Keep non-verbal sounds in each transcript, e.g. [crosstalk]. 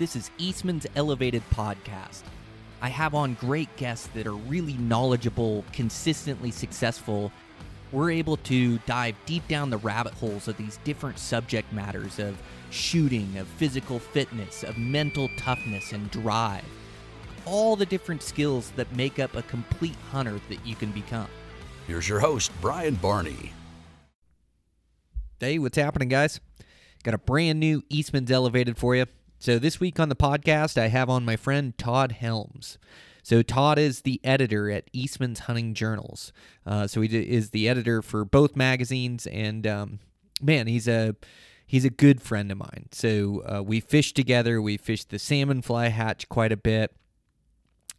This is Eastman's Elevated Podcast. I have on great guests that are really knowledgeable, consistently successful. We're able to dive deep down the rabbit holes of these different subject matters of shooting, of physical fitness, of mental toughness and drive. All the different skills that make up a complete hunter that you can become. Here's your host, Brian Barney. Hey, what's happening, guys? Got a brand new Eastman's Elevated for you. So, this week on the podcast, I have on my friend Todd Helms. So, Todd is the editor at Eastman's Hunting Journals. Uh, so, he is the editor for both magazines, and um, man, he's a he's a good friend of mine. So, uh, we fish together. We fished the salmon fly hatch quite a bit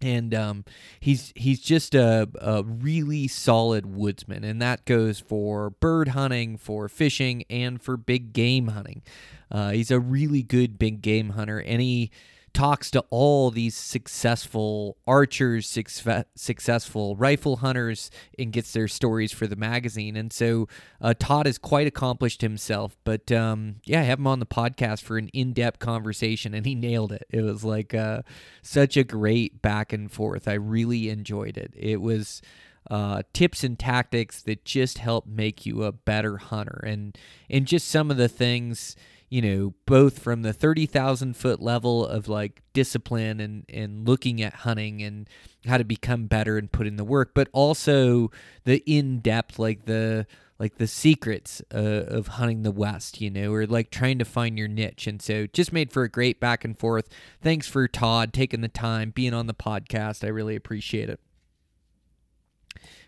and um, he's he's just a, a really solid woodsman, and that goes for bird hunting, for fishing, and for big game hunting. Uh, he's a really good big game hunter, and he talks to all these successful archers, success, successful rifle hunters, and gets their stories for the magazine. And so uh, Todd is quite accomplished himself. But um, yeah, I have him on the podcast for an in depth conversation, and he nailed it. It was like uh, such a great back and forth. I really enjoyed it. It was. Uh, tips and tactics that just help make you a better hunter and and just some of the things you know, both from the 30,000 foot level of like discipline and, and looking at hunting and how to become better and put in the work, but also the in depth, like the, like the secrets uh, of hunting the West, you know, or like trying to find your niche. And so just made for a great back and forth. Thanks for Todd taking the time, being on the podcast. I really appreciate it.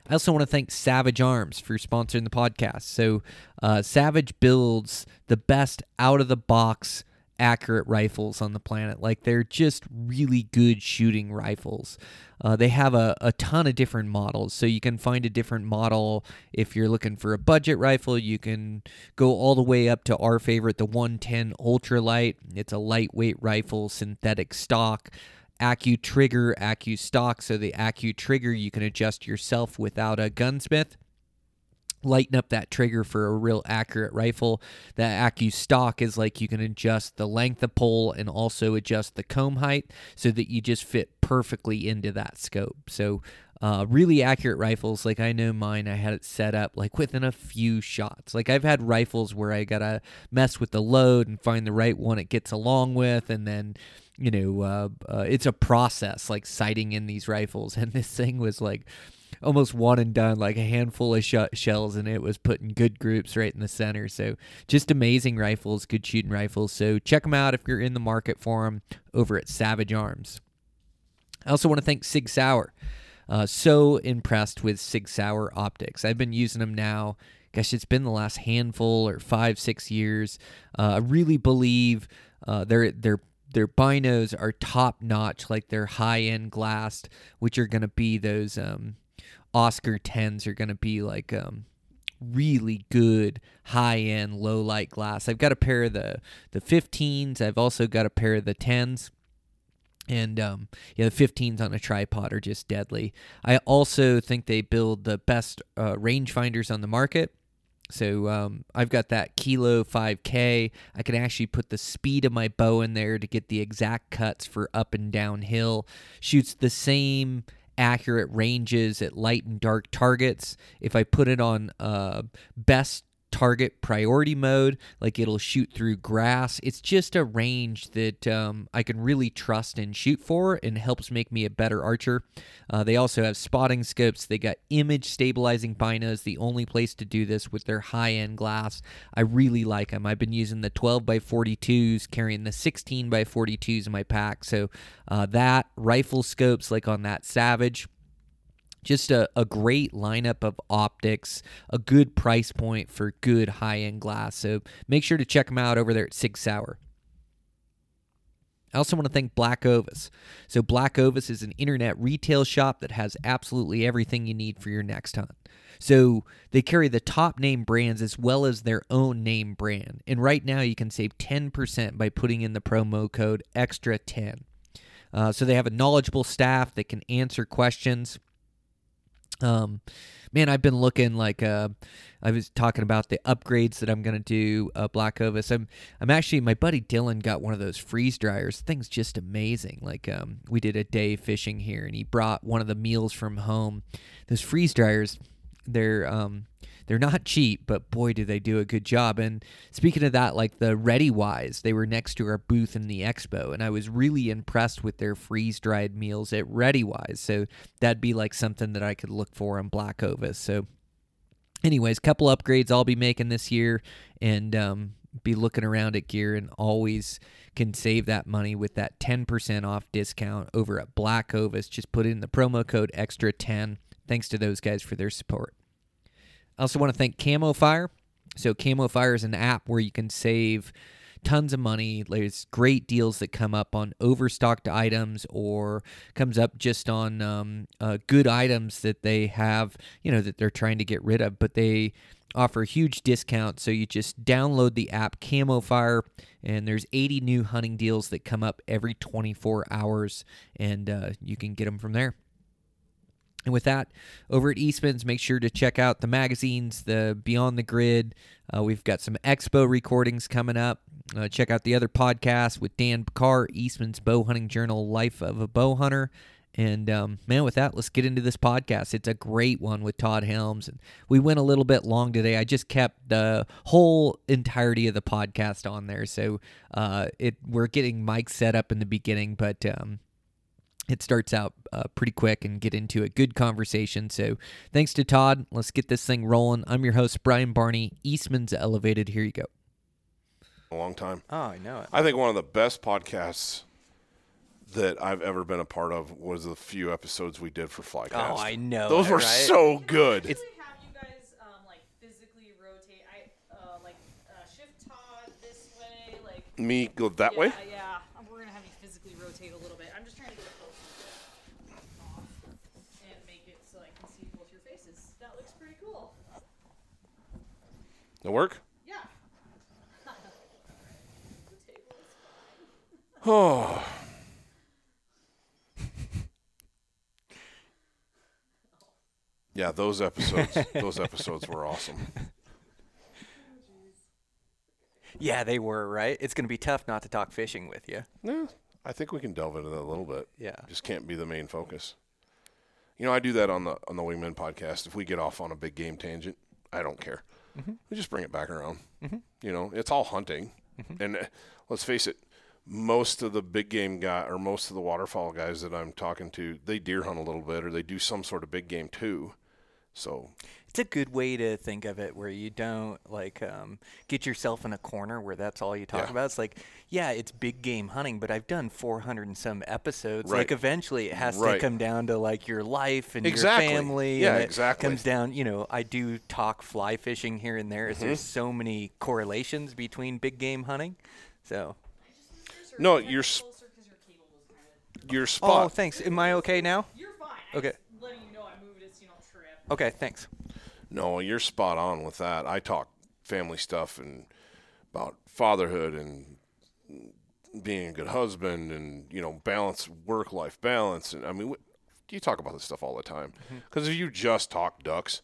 I also want to thank Savage Arms for sponsoring the podcast. So, uh, Savage builds the best out of the box accurate rifles on the planet. Like, they're just really good shooting rifles. Uh, they have a, a ton of different models. So, you can find a different model if you're looking for a budget rifle. You can go all the way up to our favorite, the 110 Ultralight. It's a lightweight rifle, synthetic stock. AccuTrigger, Accu stock. So the AccuTrigger you can adjust yourself without a gunsmith. Lighten up that trigger for a real accurate rifle. The AccuStock is like you can adjust the length of pull and also adjust the comb height so that you just fit perfectly into that scope. So uh, really accurate rifles. Like I know mine, I had it set up like within a few shots. Like I've had rifles where I gotta mess with the load and find the right one it gets along with, and then you know, uh, uh, it's a process like sighting in these rifles. [laughs] And this thing was like almost one and done, like a handful of sh- shells, and it was putting good groups right in the center. So just amazing rifles, good shooting rifles. So check them out if you're in the market for them over at Savage Arms. I also want to thank Sig Sauer. Uh, so impressed with Sig Sauer optics. I've been using them now. Gosh, it's been the last handful or five, six years. Uh, I really believe uh, they're they're their binos are top notch, like they're high end glassed, which are gonna be those um, Oscar tens are gonna be like um, really good high end low light glass. I've got a pair of the the 15s. I've also got a pair of the 10s. And um, yeah, the 15s on a tripod are just deadly. I also think they build the best uh, rangefinders on the market. So um, I've got that Kilo 5K. I can actually put the speed of my bow in there to get the exact cuts for up and downhill. Shoots the same accurate ranges at light and dark targets. If I put it on uh, best target priority mode, like it'll shoot through grass. It's just a range that um, I can really trust and shoot for and helps make me a better archer. Uh, they also have spotting scopes. They got image stabilizing binos, the only place to do this with their high end glass. I really like them. I've been using the 12 by 42s, carrying the 16 by 42s in my pack. So uh, that rifle scopes, like on that Savage, just a, a great lineup of optics, a good price point for good high end glass. So make sure to check them out over there at Sig Sauer. I also want to thank Black Ovis. So, Black Ovis is an internet retail shop that has absolutely everything you need for your next hunt. So, they carry the top name brands as well as their own name brand. And right now, you can save 10% by putting in the promo code EXTRA10. Uh, so, they have a knowledgeable staff that can answer questions Um, man, I've been looking like uh, I was talking about the upgrades that I'm gonna do. Uh, Black Ovis. I'm I'm actually my buddy Dylan got one of those freeze dryers. Thing's just amazing. Like um, we did a day fishing here, and he brought one of the meals from home. Those freeze dryers, they're um, they're not cheap, but boy, do they do a good job. And speaking of that, like the Ready Wise, they were next to our booth in the expo, and I was really impressed with their freeze dried meals at Ready Wise. So that'd be like something that I could look for on Black Ovis. So, anyways, couple upgrades I'll be making this year, and um, be looking around at gear, and always can save that money with that 10% off discount over at Black Ovis. Just put in the promo code extra 10. Thanks to those guys for their support. I also want to thank Camo Fire. So Camo Fire is an app where you can save tons of money. There's great deals that come up on overstocked items or comes up just on um, uh, good items that they have, you know, that they're trying to get rid of, but they offer huge discount. So you just download the app Camo Fire, and there's 80 new hunting deals that come up every 24 hours, and uh, you can get them from there. And with that, over at Eastman's, make sure to check out the magazines, the Beyond the Grid. Uh, we've got some expo recordings coming up. Uh, check out the other podcasts with Dan Carr, Eastman's Bow Hunting Journal, Life of a Bow Hunter. And um, man, with that, let's get into this podcast. It's a great one with Todd Helms, and we went a little bit long today. I just kept the whole entirety of the podcast on there, so uh, it we're getting mic set up in the beginning, but um, it starts out uh, pretty quick and get into a good conversation. So thanks to Todd. Let's get this thing rolling. I'm your host, Brian Barney. Eastman's Elevated. Here you go. A long time. Oh, I know it. I think one of the best podcasts that I've ever been a part of was the few episodes we did for Flycast. Oh, I know Those it, were right? so good. It's- actually have you guys um, like physically rotate. I uh, like uh, shift Todd this way, like Me go that yeah, way? Yeah, Um, we're gonna have you physically rotate a little bit. I'm just trying to get close to it off and make it so I can see both your faces. That looks pretty cool. That work? Yeah. the table is fine. Oh. yeah, those episodes. [laughs] those episodes were awesome. Yeah, they were right. It's going to be tough not to talk fishing with you. Yeah, I think we can delve into that a little bit. Yeah. just can't be the main focus. You know, I do that on the on the Wingman podcast. If we get off on a big game tangent, I don't care. Mm-hmm. We just bring it back around. Mm-hmm. You know, it's all hunting, mm-hmm. and uh, let's face it, most of the big game guy or most of the waterfowl guys that I'm talking to, they deer hunt a little bit or they do some sort of big game too. So It's a good way to think of it, where you don't like um, get yourself in a corner where that's all you talk Yeah. about. It's like, yeah, it's big game hunting, but I've done 400 and some episodes. Right. Like, eventually, it has to come down to like your life and Exactly. your family. Yeah, and it exactly. Comes down, you know. I do talk fly fishing here and there. Mm-hmm. There's so many correlations between big game hunting. So, no, your s- Closer 'cause your cable was kind of. your oh, thanks. Am I okay now? You're fine. I Okay. Just letting you know I moved it you don't trip. Okay, thanks. No, you're spot on with that. I talk family stuff and about fatherhood and being a good husband and you know balance work life balance and I mean you talk about this stuff all the time mm-hmm. because if you just talk ducks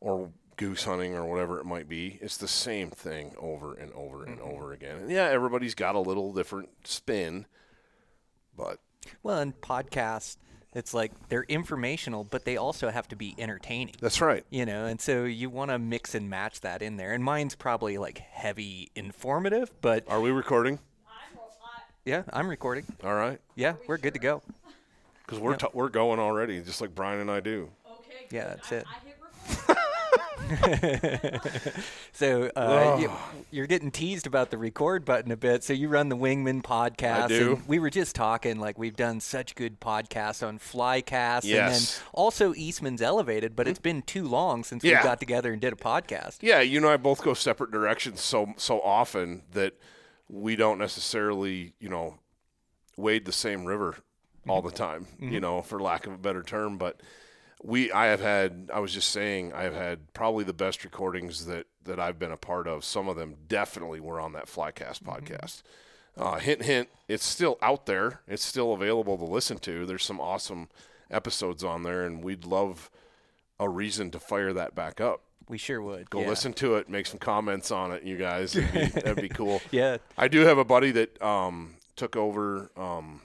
or goose hunting or whatever it might be, it's the same thing over and over and mm-hmm. over again. And yeah, everybody's got a little different spin, but Well, in podcasts, it's like they're informational, but they also have to be entertaining. that's right. You know, and so you want to mix and match that in there. And mine's probably like heavy informative, but Are we recording? Yeah, I'm recording. All right, Yeah, we're good to go. because we're t- we're going already, just like Brian and I do. okay. Yeah, good. that's I, it. I hit record. [laughs] So uh, you, you're getting teased about the record button a bit. So you run the Wingman podcast. do. And we were just talking like we've done such good podcasts on Flycast, and then also Eastman's Elevated. But it's hmm? been too long since we got together and did a podcast. Yeah, you and I both go separate directions so so often that we don't necessarily, you know, wade the same river all mm-hmm. the time, you mm-hmm. know, for lack of a better term. But we, I have had, I was just saying, I have had probably the best recordings that that I've been a part of. Some of them definitely were on that Flycast podcast. Uh, hint, hint, it's still out there. It's still available to listen to. There's some awesome episodes on there, and we'd love a reason to fire that back up. We sure would. Go yeah. listen to it, make some comments on it, you guys. That'd be, that'd be [laughs] cool. Yeah. I do have a buddy that um, took over um,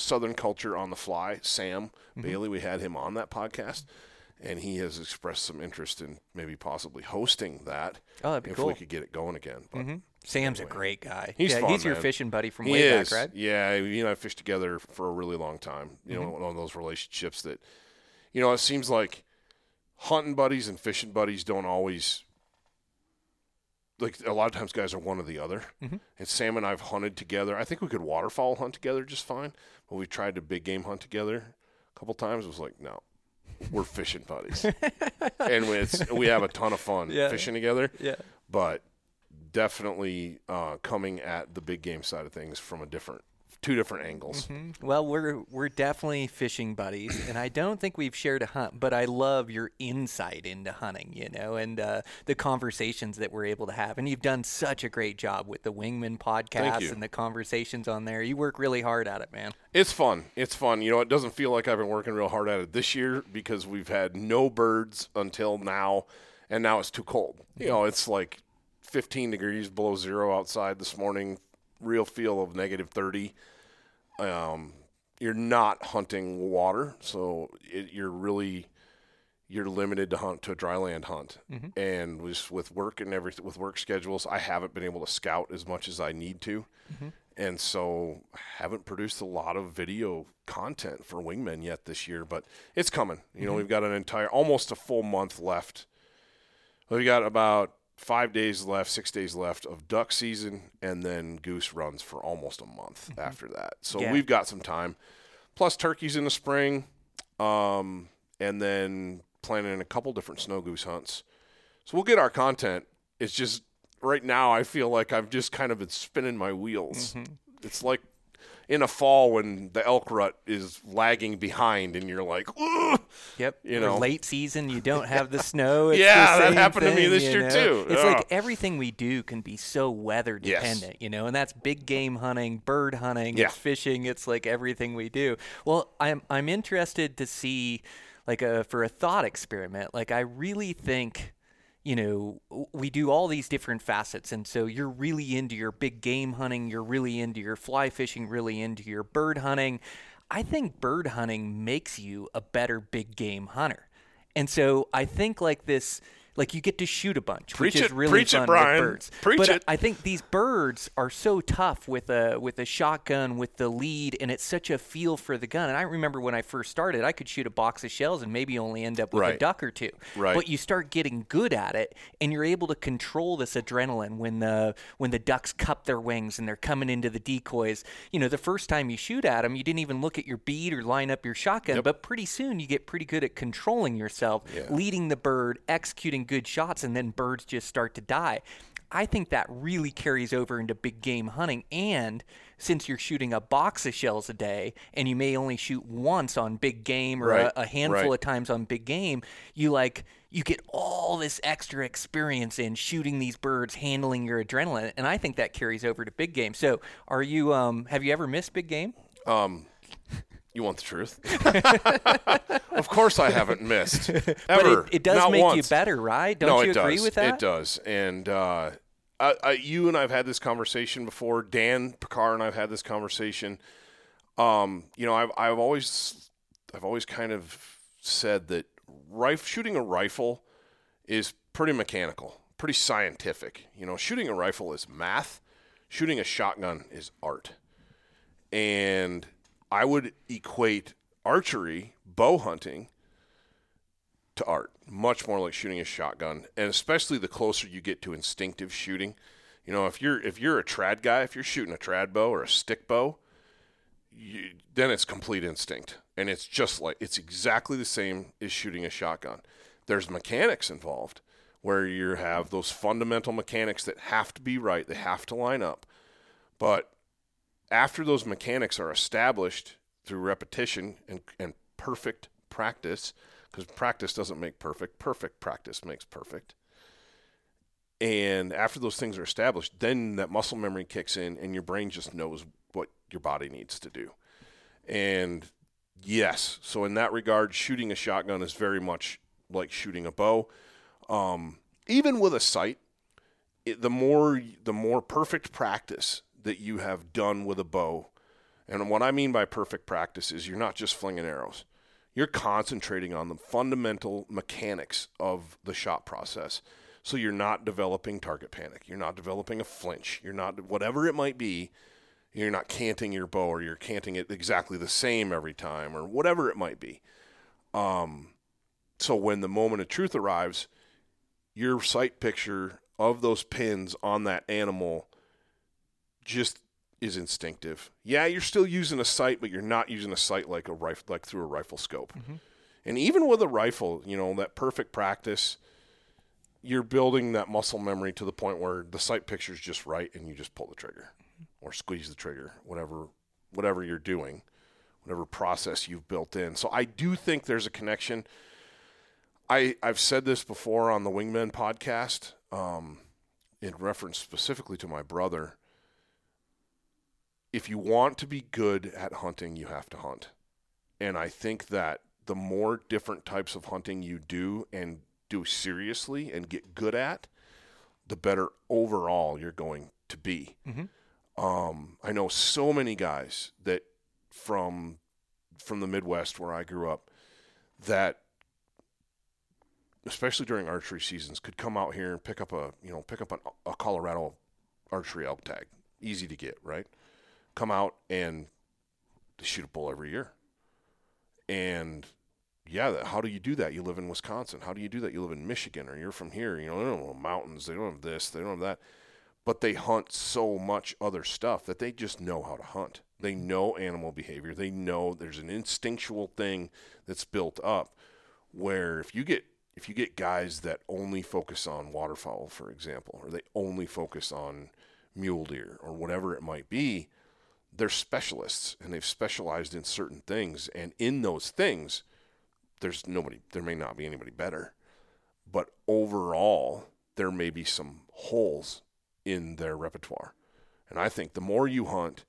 Southern Culture on the Fly, Sam Mm-hmm. Bailey. We had him on that podcast, and he has expressed some interest in maybe possibly hosting that Oh, that'd be cool. if cool. we could get it going again. But hmm Sam's a great guy. He's yeah, fun, he's your man. fishing buddy from he way is. back, right? Yeah, he and I fished together for a really long time. You Mm-hmm. know, one of those relationships that, you know, it seems like hunting buddies and fishing buddies don't always. Like a lot of times, guys are one or the other. Mm-hmm. And Sam and I've hunted together. I think we could waterfowl hunt together just fine. But we tried to big game hunt together a couple times. It was like, no, we're fishing buddies, [laughs] and it's, we have a ton of fun Yeah. fishing together Yeah. but definitely uh, coming at the big game side of things from a different, two different angles. Well, we're we're definitely fishing buddies, and I don't think we've shared a hunt, but I love your insight into hunting, you know, and uh, the conversations that we're able to have. And you've done such a great job with the Wingman podcast and the conversations on there. You work really hard at it, man. It's fun. It's fun. You know, it doesn't feel like I've been working real hard at it this year because we've had no birds until now, and now it's too cold. You know, it's like 15 degrees below zero outside this morning. Real feel of negative 30. Um, you're not hunting water, so it, you're really you're limited to hunt to a dry land hunt. Mm-hmm. And just with work and everything, with work schedules, I haven't been able to scout as much as I need to, mm-hmm. and so haven't produced a lot of video content for Wingman yet this year. But it's coming. You know, mm-hmm. we've got an entire almost a full month left. We got about five days left, six days left of duck season, and then goose runs for almost a month after that. So Yeah. we've got some time. Plus turkeys in the spring, um, and then planning a couple different snow goose hunts. So we'll get our content. It's just right now I feel like I've just kind of been spinning my wheels. It's like in a fall when the elk rut is lagging behind, and you're like, "Ugh." Yep. You Or know. late season, you don't have the [laughs] snow. It's Yeah, the that happened to me this year, know? too. It's Ugh. like everything we do can be so weather Yes. dependent, you know, and that's big game hunting, bird hunting, Yeah. it's fishing, it's like everything we do. Well, I'm I'm interested to see like a for a thought experiment. Like I really think you know, we do all these different facets. And so you're really into your big game hunting, you're really into your fly fishing, really into your bird hunting. I think bird hunting makes you a better big game hunter. And so I think like this like you get to shoot a bunch, Preach which is really preach it, fun Brian. with birds. Preach but it. I think these birds are so tough with a with a shotgun with the lead, and it's such a feel for the gun. And I remember when I first started, I could shoot a box of shells and maybe only end up with a duck or two. Right. But you start getting good at it, and you're able to control this adrenaline when the when the ducks cup their wings and they're coming into the decoys. You know, the first time you shoot at them, you didn't even look at your bead or line up your shotgun, but pretty soon you get pretty good at controlling yourself, leading the bird, executing good shots, and then birds just start to die. I think that really carries over into big game hunting. And since you're shooting a box of shells a day and you may only shoot once on big game or Right, a, a handful right. of times on big game, you like you get all this extra experience in shooting these birds, handling your adrenaline, and I think that carries over to big game. So, are you um have you ever missed big game? Um, you want the truth? [laughs] of course, I haven't missed ever. [laughs] But it, it does Not make you better, right? Don't no, you it agree does. with that? It does. And uh, I, I, you and I've had this conversation before. Dan Pickar and I've had this conversation. Um, you know, I've I've always I've always kind of said that rif- shooting a rifle is pretty mechanical, pretty scientific. You know, shooting a rifle is math. Shooting a shotgun is art. And I would equate archery, bow hunting, to art, much more like shooting a shotgun, and especially the closer you get to instinctive shooting. You know, if you're if you're a trad guy, if you're shooting a trad bow or a stick bow, you, then it's complete instinct, and it's just like it's exactly the same as shooting a shotgun. There's mechanics involved where you have those fundamental mechanics that have to be right, they have to line up, but after those mechanics are established through repetition and, and perfect practice, because practice doesn't make perfect, perfect practice makes perfect. And after those things are established, then that muscle memory kicks in and your brain just knows what your body needs to do. And yes, so in that regard, shooting a shotgun is very much like shooting a bow. Um, even with a sight, it, the more the more perfect practice that you have done with a bow, and what I mean by perfect practice is you're not just flinging arrows. You're concentrating on the fundamental mechanics of the shot process. So you're not developing target panic. You're not developing a flinch. You're not whatever it might be. You're not canting your bow or you're canting it exactly the same every time or whatever it might be. Um, so when the moment of truth arrives, your sight picture of those pins on that animal just is instinctive. Yeah, you're still using a sight, but you're not using a sight like a rifle, like through a rifle scope. And even with a rifle, you know that perfect practice, you're building that muscle memory to the point where the sight picture is just right, and you just pull the trigger or squeeze the trigger, whatever, whatever you're doing, whatever process you've built in. So I do think there's a connection. I I've said this before on the Wingman podcast, um, in reference specifically to my brother. If you want to be good at hunting, you have to hunt, and I think that the more different types of hunting you do and do seriously and get good at, the better overall you're going to be. Um, I know so many guys that from from the Midwest where I grew up that especially during archery seasons could come out here and pick up a you know pick up an, a Colorado archery elk tag. Easy to get right come out and shoot a bull every year. And yeah how do you do that? You live in Wisconsin. How do you do that? You live in Michigan or you're from here. You know they don't have mountains. They don't have this. They don't have that. But they hunt so much other stuff that they just know how to hunt. They know animal behavior. They know there's an instinctual thing that's built up where if you get if you get guys that only focus on waterfowl, for example, or they only focus on mule deer or whatever it might be, they're specialists and they've specialized in certain things. And in those things, there's nobody, there may not be anybody better. But overall, there may be some holes in their repertoire. And I think the more you hunt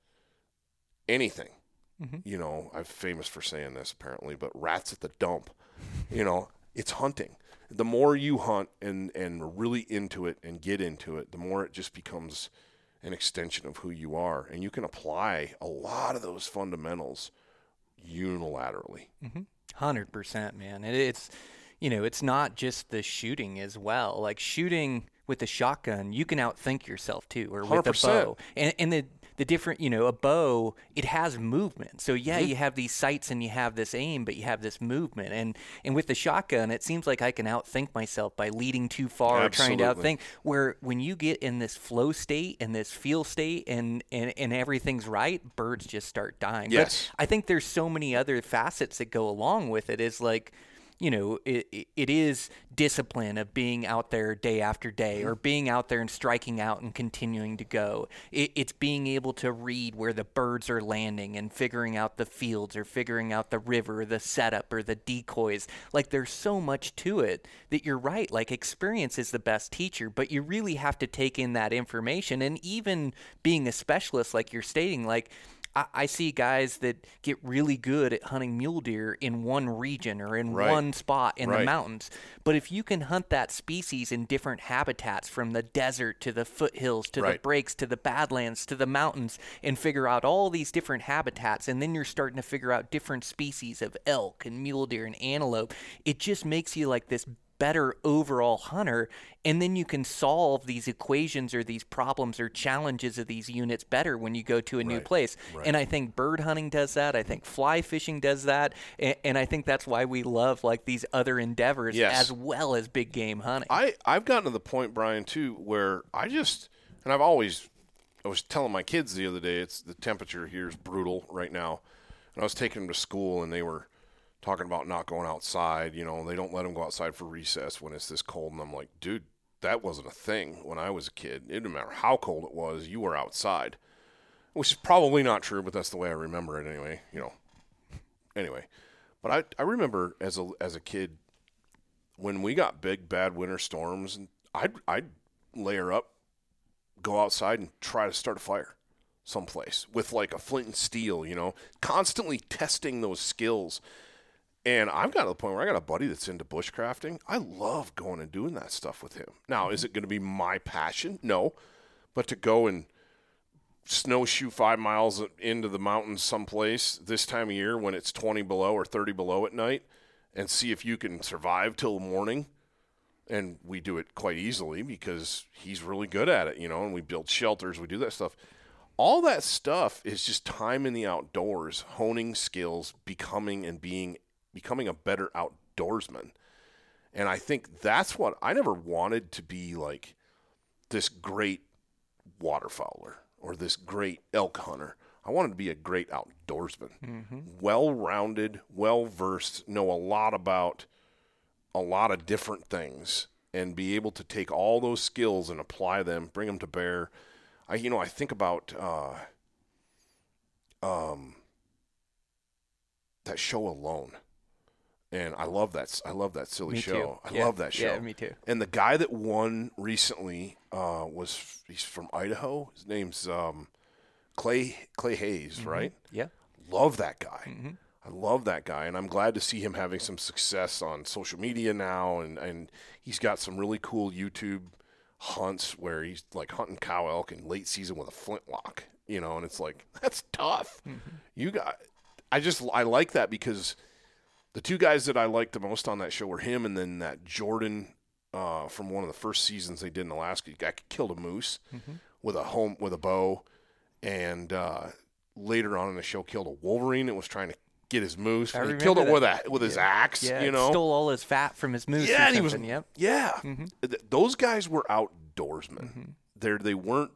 anything, mm-hmm. you know, I'm famous for saying this apparently, but rats at the dump, you know, it's hunting. The more you hunt and and really into it and get into it, the more it just becomes an extension of who you are, and you can apply a lot of those fundamentals unilaterally. Mm-hmm. Hundred percent, man. It, it's you know, it's not just the shooting as well. Like shooting with a shotgun, you can outthink yourself too, or with a 100%. bow. And and the the different, you know, a bow it has movement. So yeah, mm-hmm. you have these sights and you have this aim, but you have this movement. And and with the shotgun, it seems like I can outthink myself by leading too far or trying to Absolutely. outthink. Where when you get in this flow state and this feel state and and and everything's right, birds just start dying. But Yes. I think there's so many other facets that go along with it. Is like, you know, it, it- is discipline of being out there day after day, or mm-hmm. being out there and striking out and continuing to go. It, it's being able to read where the birds are landing and figuring out the fields, or figuring out the river, the setup, or the decoys. Like, there's so much to it that you're right. Like, experience is the best teacher, but you really have to take in that information. And even being a specialist, like you're stating, like I, I see guys that get really good at hunting mule deer in one region or in Right. one spot in the mountains. But if you can hunt that species in different habitats, from the desert to the foothills to the breaks to the badlands to the mountains, and figure out all these different habitats, and then you're starting to figure out different species of elk and mule deer and antelope, it just makes you like this better overall hunter and then you can solve these equations or these problems or challenges of these units better when you go to a new place. Right. and i think bird hunting does that. I think fly fishing does that. And, and i think that's why we love like these other endeavors Yes. as well as big game hunting. I I've gotten to the point, Brian, too, where I just and I've always I was telling my kids the other day it's the temperature here is brutal right now, and I was taking them to school and they were talking about not going outside. You know, they don't let them go outside for recess when it's this cold, and I'm like, dude, that wasn't a thing when I was a kid. It didn't matter how cold it was, you were outside, which is probably not true, but that's the way I remember it anyway. You know, anyway. But I, I remember as a as a kid when we got big bad winter storms, and I'd I'd layer up, go outside and try to start a fire someplace with like a flint and steel, you know, constantly testing those skills. And I've got to the point where I got a buddy that's into bushcrafting. I love going and doing that stuff with him. Now, is mm-hmm. it going to be my passion? No. But to go and snowshoe five miles into the mountains someplace this time of year when it's 20 below or 30 below at night and see if you can survive till morning. And we do it quite easily because he's really good at it, you know, and we build shelters, we do that stuff. All that stuff is just time in the outdoors, honing skills, becoming and being becoming a better outdoorsman. And I think that's what I never wanted to be like this great waterfowler or this great elk hunter. I wanted to be a great outdoorsman, well rounded, well versed, know a lot about a lot of different things, and be able to take all those skills and apply them, bring them to bear. I, you know, I think about uh, um, that show alone, and I love that. I love that silly Me show. too. I Yeah. love that show. Yeah, me too. And the guy that won recently uh, was he's from Idaho. His name's um, Clay Clay Hayes, Mm-hmm. right? Yeah. Love that guy. I love that guy, and I'm glad to see him having some success on social media now. And, and he's got some really cool YouTube hunts where he's like hunting cow elk in late season with a flintlock, you know. And it's like [laughs] that's tough. You got, I just I like that because the two guys that I liked the most on that show were him and then that Jordan uh, from one of the first seasons they did in Alaska. The guy killed a moose with a home with a bow, and uh, later on in the show killed a wolverine and was trying to get his moose. I he killed it with a with his axe. Yeah. you know, stole all his fat from his moose. yeah, he was Yep. yeah. Mm-hmm. Th- Those guys were outdoorsmen. They they weren't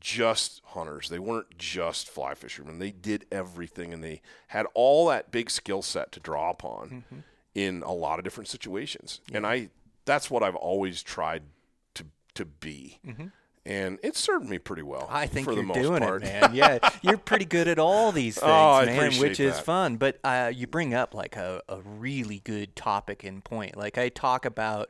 just hunters. They weren't just fly fishermen. They did everything, and they had all that big skill set to draw upon Mm-hmm. in a lot of different situations. And I that's what I've always tried to to be. And it served me pretty well. Mm-hmm. I think for you're the most doing part. it, man. Yeah, [laughs] you're pretty good at all these things, Oh, man, which is fun. But uh, you bring up like a, a really good topic and point. Like I talk about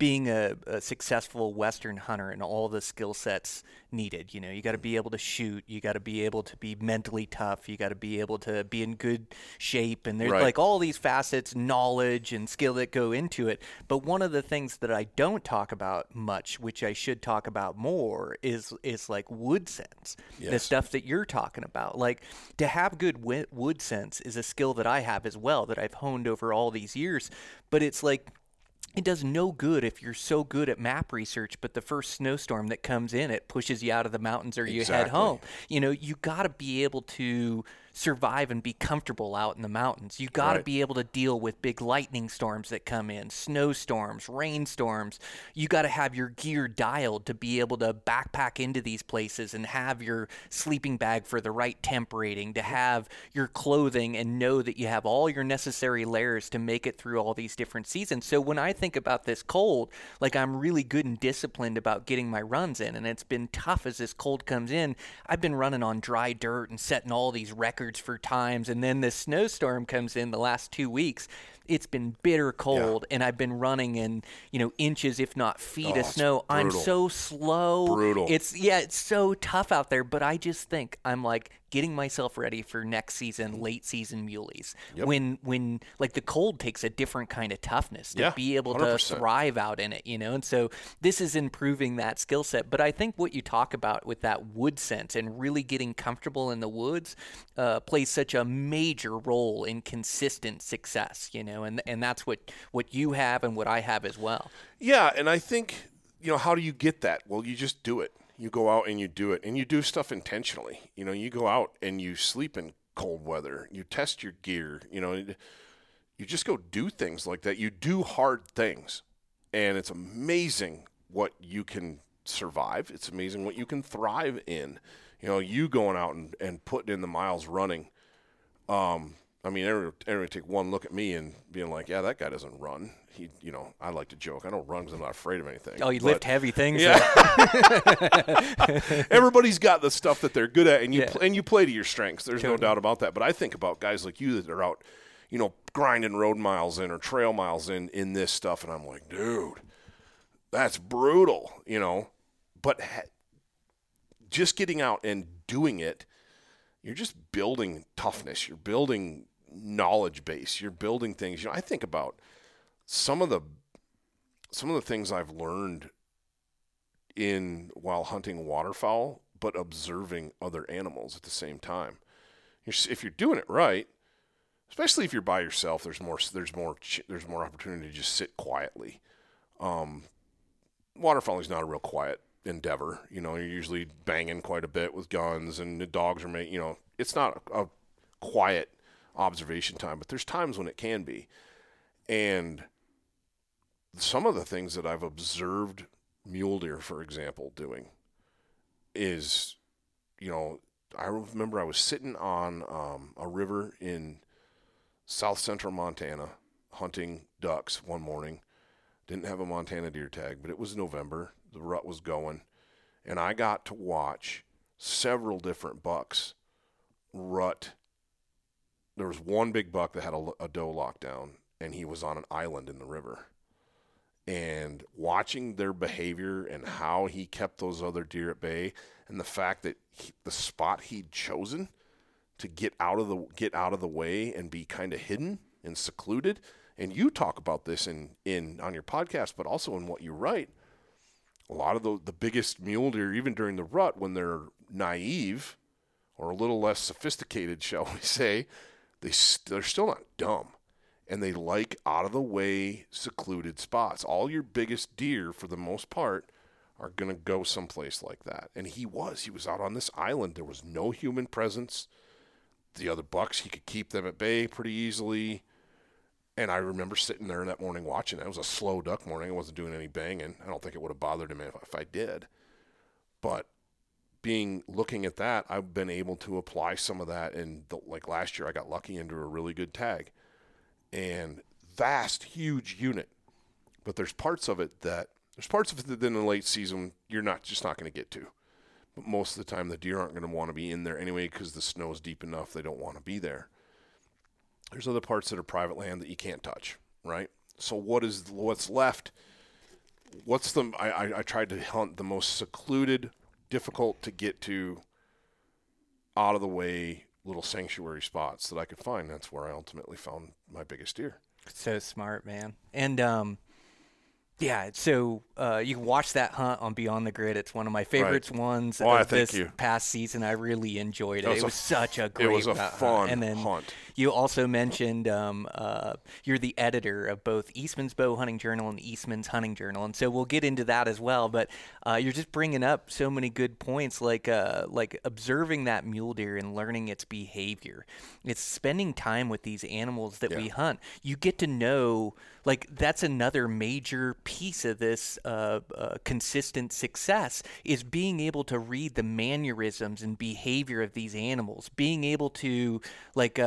being a, a successful Western hunter and all the skill sets needed. You know, you got to be able to shoot. You got to be able to be mentally tough. You got to be able to be in good shape. And there's Right. like all these facets, knowledge and skill that go into it. But one of the things that I don't talk about much, which I should talk about more, is is like wood sense. The stuff that you're talking about. Like to have good wood sense is a skill that I have as well that I've honed over all these years. But it's like it does no good if you're so good at map research, but the first snowstorm that comes in, it pushes you out of the mountains or you head home. You know, you got to be able to survive and be comfortable out in the mountains. You got to Right. be able to deal with big lightning storms that come in, snowstorms, rainstorms. You got to have your gear dialed to be able to backpack into these places and have your sleeping bag for the right temp rating, to have your clothing and know that you have all your necessary layers to make it through all these different seasons. So when I think about this cold, like I'm really good and disciplined about getting my runs in, and it's been tough as this cold comes in. I've been running on dry dirt and setting all these records for times, and then this snowstorm comes in the last two weeks. It's been bitter cold, and I've been running in you know inches, if not feet Oh, of snow. I'm so slow. Brutal. It's yeah, it's so tough out there. But I just think I'm like getting myself ready for next season, late season muleys. Yep. When when like the cold takes a different kind of toughness to Yeah, be able 100%. to thrive out in it, you know. And so this is improving that skill set. But I think what you talk about with that wood sense and really getting comfortable in the woods uh, plays such a major role in consistent success, you know. And and that's what what you have and what I have as well. Yeah, and I think you know how do you get that? Well, you just do it. You go out and you do it, and you do stuff intentionally. You know, you go out and you sleep in cold weather. You test your gear. You know, you just go do things like that. You do hard things, and it's amazing what you can survive. It's amazing what you can thrive in. You know, you going out and, and putting in the miles running. Um, I mean, everyone, everyone take one look at me and being like, "Yeah, that guy doesn't run." He, you know, I like to joke. I don't run because I'm not afraid of anything. Oh, you But lift heavy things. Yeah. [laughs] Everybody's got the stuff that they're good at, and you Yeah. pl- and you play to your strengths. There's no doubt about that. But I think about guys like you that are out, you know, grinding road miles in or trail miles in in this stuff, and I'm like, dude, that's brutal, you know. But ha- just getting out and doing it, you're just building toughness. You're building knowledge base. You're building things. You know, I think about some of the some of the things I've learned in while hunting waterfowl, but observing other animals at the same time. You're, if you're doing it right, especially if you're by yourself, there's more there's more there's more opportunity to just sit quietly. Um, waterfowling is not a real quiet endeavor. You know, you're usually banging quite a bit with guns, and the dogs are making. You know, it's not a, a quiet observation time, but there's times when it can be. And some of the things that I've observed mule deer, for example, doing is, you know, I remember I was sitting on um, a river in south central Montana hunting ducks one morning. Didn't have a Montana deer tag, but it was November. The rut was going. And I got to watch several different bucks rut. There was one big buck that had a, a doe lockdown, and he was on an island in the river. And watching their behavior and how he kept those other deer at bay, and the fact that he, the spot he'd chosen to get out of the get out of the way and be kind of hidden and secluded. And you talk about this in in on your podcast, but also in what you write. A lot of the the biggest mule deer, even during the rut, when they're naive or a little less sophisticated, [laughs] shall we say, they they're still not dumb, and they like out of the way, secluded spots. All your biggest deer, for the most part, are gonna go someplace like that. And he was. He was out on this island. There was no human presence. The other bucks, he could keep them at bay pretty easily. And I remember sitting there that morning watching. It was a slow duck morning. I wasn't doing any banging. I don't think it would have bothered him if I did. But being looking at that, I've been able to apply some of that. And like last year, I got lucky into a really good tag, and vast, huge unit. But there's parts of it that there's parts of it that in the late season you're not just not going to get to. But most of the time, the deer aren't going to want to be in there anyway because the snow is deep enough. They don't want to be there. There's other parts that are private land that you can't touch, right? So what is what's left? What's the? I, I, I tried to hunt the most secluded, difficult to get to, out of the way little sanctuary spots that I could find. That's where I ultimately found my biggest deer. So smart, man. And um, yeah. So uh, you can watch that hunt on Beyond the Grid. It's one of my favorites ones Oh, I of thank this you. past season. I really enjoyed it. That was It was f- such a great it was a hunt. fun And then hunt. You also mentioned um, uh, you're the editor of both Eastman's Bow Hunting Journal and Eastman's Hunting Journal, and so we'll get into that as well. But uh, you're just bringing up so many good points, like uh, like observing that mule deer and learning its behavior. It's spending time with these animals that we hunt. You get to know, like that's another major piece of this uh, uh, consistent success is being able to read the mannerisms and behavior of these animals, being able to like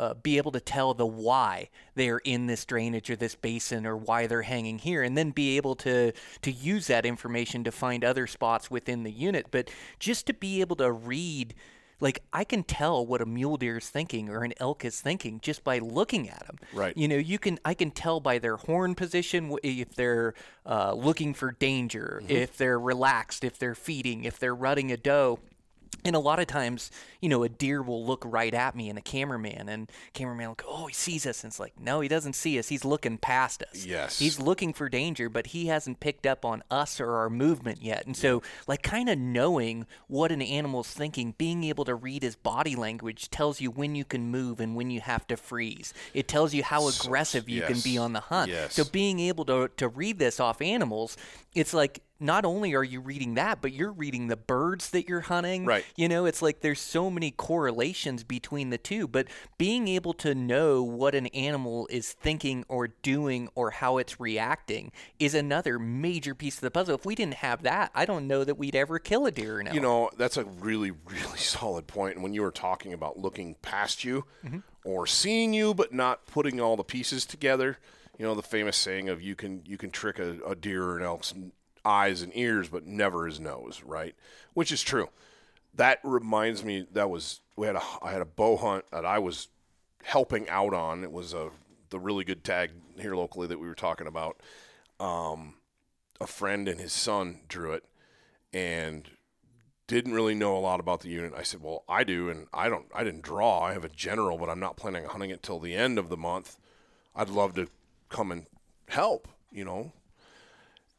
uh, be able to tell the why they're in this drainage or this basin or why they're hanging here, and then be able to to use that information to find other spots within the unit. But just to be able to read like I can tell what a mule deer is thinking or an elk is thinking just by looking at them. Right. You know, you can I can tell by their horn position if they're uh, looking for danger, if they're relaxed, if they're feeding, if they're rutting a doe. And a lot of times, you know, a deer will look right at me and a cameraman, and cameraman will go, "Oh, he sees us," and it's like, no, he doesn't see us. He's looking past us. Yes. he's looking for danger, but he hasn't picked up on us or our movement yet. And so, like, kind of knowing what an animal's thinking, being able to read his body language tells you when you can move and when you have to freeze. It tells you how aggressive you can be on the hunt. Yes. So, being able to to read this off animals, it's like not only are you reading that, but you're reading the birds that you're hunting. Right. You know, it's like there's so many correlations between the two, but being able to know what an animal is thinking or doing or how it's reacting is another major piece of the puzzle. If we didn't have that, I don't know that we'd ever kill a deer or an You know, that's a really, really [laughs] solid point. And when you were talking about looking past you mm-hmm. or seeing you but not putting all the pieces together, you know, the famous saying of you can you can trick a, a deer or an elk's n- eyes and ears but never his nose, right? Which is true. That reminds me that was we had a I had a bow hunt that I was helping out on. It was a the really good tag here locally that we were talking about. Um, a friend and his son drew it, and didn't really know a lot about the unit. I said, "Well, I do, and I don't. I didn't draw. I have a general, but I'm not planning on hunting it till the end of the month. I'd love to come and help, you know."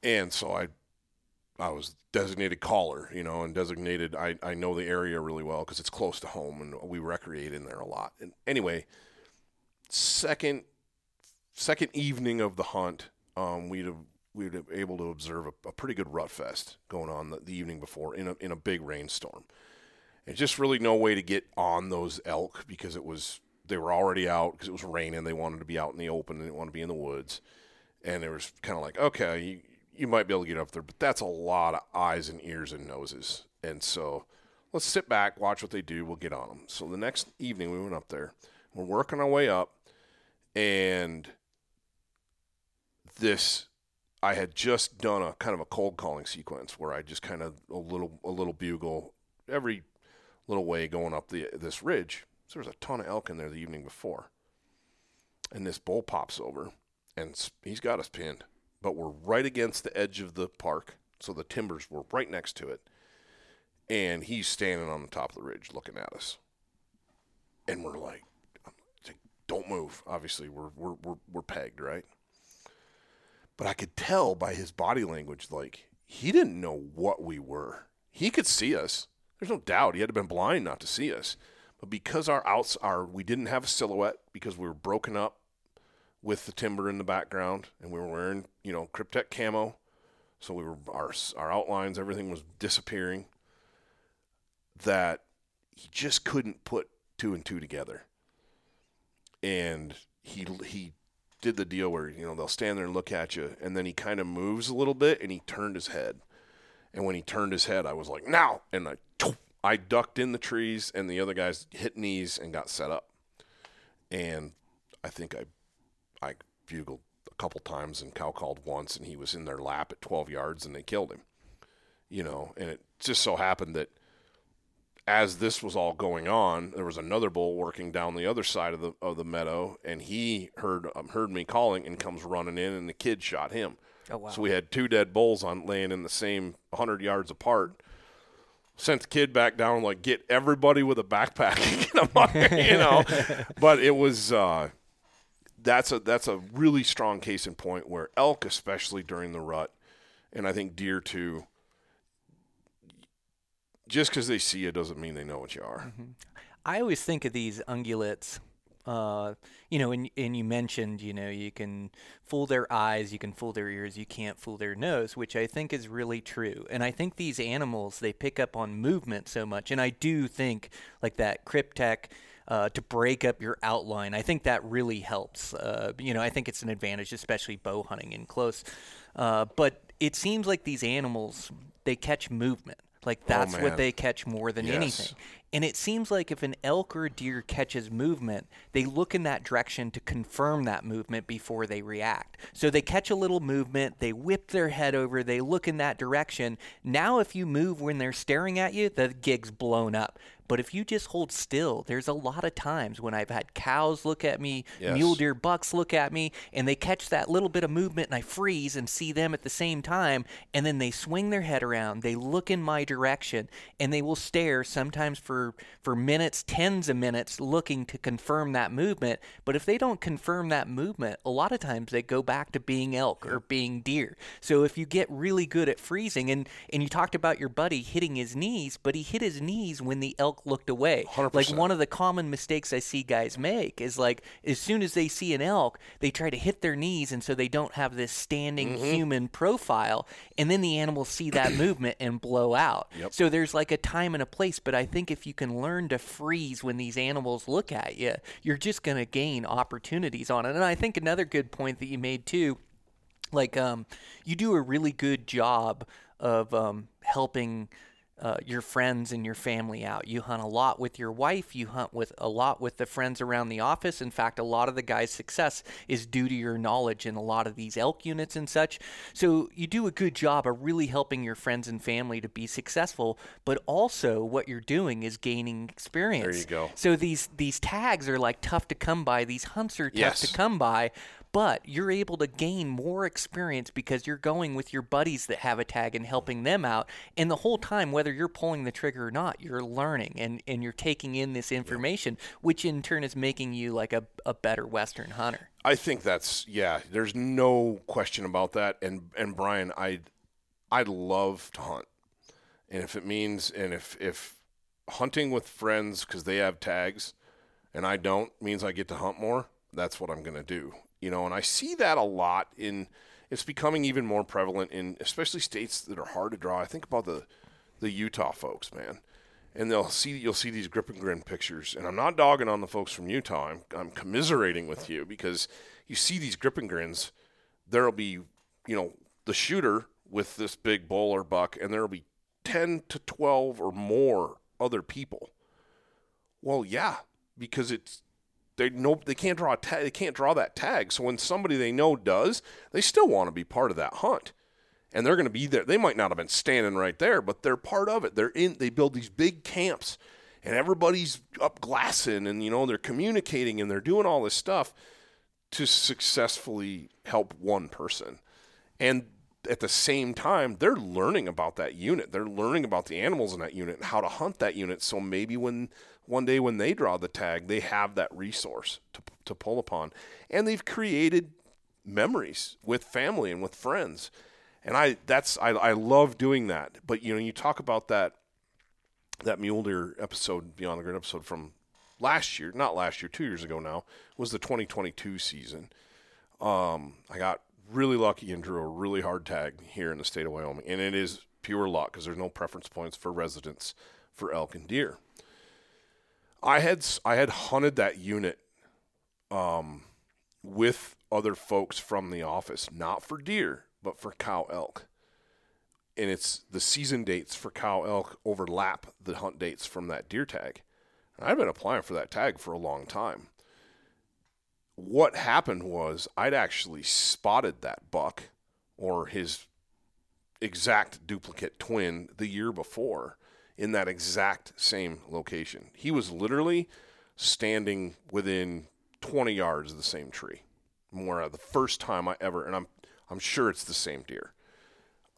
And so I, I was designated caller, you know, and designated. I I know the area really well because it's close to home, and we recreate in there a lot. And anyway, second second evening of the hunt, um, we'd have we were able to observe a, a pretty good rut fest going on the, the, evening before in a, in a big rainstorm. And just really no way to get on those elk because it was they were already out because it was raining. They wanted to be out in the open. They didn't want to be in the woods. And it was kind of like, okay, you, you might be able to get up there, but that's a lot of eyes and ears and noses. And so let's sit back, watch what they do. We'll get on them. So the next evening we went up there. We're working our way up, and this I had just done a kind of a cold calling sequence where I just kind of a little a little bugle every little way going up the this ridge. So there's a ton of elk in there the evening before, and this bull pops over, and he's got us pinned, but we're right against the edge of the park, so the timbers were right next to it, and he's standing on the top of the ridge looking at us, and we're like, "Don't move." Obviously, we're we're we're, we're pegged, right? But I could tell by his body language, like he didn't know what we were. He could see us. There's no doubt he had to been blind not to see us. But because our outs are, we didn't have a silhouette because we were broken up with the timber in the background, and we were wearing, you know, Kryptek camo. So we were our our outlines, everything was disappearing. That he just couldn't put two and two together, and he he did the deal where you know they'll stand there and look at you, and then he kind of moves a little bit, and he turned his head. And when he turned his head, I was like, "Now!" And I, I ducked in the trees, and the other guys hit knees and got set up. And I think I, I bugled a couple times and cow called once, and he was in their lap at 12 yards, and they killed him. You know, and it just so happened that as this was all going on, there was another bull working down the other side of the of the meadow, and he heard um, heard me calling and comes running in, and the kid shot him. Oh wow! So we had two dead bulls on laying in the same 100 yards apart. Sent the kid back down, like get everybody with a backpack, [laughs] [laughs] you know. [laughs] but it was uh, that's a that's a really strong case in point where elk, especially during the rut, and I think deer too just because they see you doesn't mean they know what you are. Mm-hmm. I always think of these ungulates. Uh, you know, and, and you mentioned, you know, you can fool their eyes, you can fool their ears, you can't fool their nose, which I think is really true. And I think these animals, they pick up on movement so much. And I do think, like that Kryptek, uh, to break up your outline, I think that really helps. Uh, you know, I think it's an advantage, especially bow hunting in close. Uh, but it seems like these animals, they catch movement. Like that's oh, what they catch more than yes. anything. And it seems like if an elk or a deer catches movement, they look in that direction to confirm that movement before they react. So they catch a little movement, they whip their head over, they look in that direction. Now, if you move when they're staring at you, the gig's blown up. But if you just hold still, there's a lot of times when I've had cows look at me, yes. mule deer bucks look at me, and they catch that little bit of movement and I freeze and see them at the same time. And then they swing their head around, they look in my direction, and they will stare sometimes for, for minutes, tens of minutes, looking to confirm that movement. But if they don't confirm that movement, a lot of times they go back to being elk or being deer. So if you get really good at freezing, and, and you talked about your buddy hitting his knees, but he hit his knees when the elk looked away. 100%. Like one of the common mistakes I see guys make is like as soon as they see an elk, they try to hit their knees and so they don't have this standing Mm-hmm. human profile and then the animals see that [coughs] movement and blow out. Yep. So there's like a time and a place, but I think if you can learn to freeze when these animals look at you, you're just going to gain opportunities on it. And I think another good point that you made too like um, you do a really good job of um, helping uh, your friends and your family out. You hunt a lot with your wife. You hunt with a lot with the friends around the office. In fact, a lot of the guy's success is due to your knowledge in a lot of these elk units and such. So you do a good job of really helping your friends and family to be successful. But also, what you're doing is gaining experience. There you go. So these these tags are like tough to come by. These hunts are tough Yes. to come by. But you're able to gain more experience because you're going with your buddies that have a tag and helping them out. And the whole time, whether you're pulling the trigger or not, you're learning and, and you're taking in this information, which in turn is making you like a, a better Western hunter. I think that's yeah. There's no question about that. And and Brian, I I love to hunt, and if it means and if if hunting with friends because they have tags, and I don't means I get to hunt more. That's what I'm gonna do. You know, and I see that a lot in. It's becoming even more prevalent in especially states that are hard to draw. I think about the the Utah folks, man and they'll see you'll see these grip and grin pictures and i'm not dogging on the folks from utah i'm, I'm commiserating with you because you see these grip and grins there'll be you know the shooter with this big bull or buck and there'll be 10 to 12 or more other people well yeah because it's they know they can't draw a tag they can't draw that tag so when somebody they know does they still want to be part of that hunt and they're going to be there. They might not have been standing right there, but they're part of it. They're in. They build these big camps, and everybody's up glassing, and you know they're communicating, and they're doing all this stuff to successfully help one person, and at the same time they're learning about that unit. They're learning about the animals in that unit and how to hunt that unit. So maybe when one day when they draw the tag, they have that resource to to pull upon, and they've created memories with family and with friends and I that's I, I love doing that. But you know, you talk about that that mule deer episode, Beyond the Grid episode from last year, not last year, two years ago now, was the 2022 season. Um, I got really lucky and drew a really hard tag here in the state of Wyoming, and it is pure luck because there's no preference points for residents for elk and deer. I had I had hunted that unit um, with other folks from the office, not for deer, but for cow elk. And it's the season dates for cow elk overlap the hunt dates from that deer tag. And I've been applying for that tag for a long time. What happened was I'd actually spotted that buck or his exact duplicate twin the year before in that exact same location. He was literally standing within 20 yards of the same tree. More the first time I ever, and I'm I'm sure it's the same deer.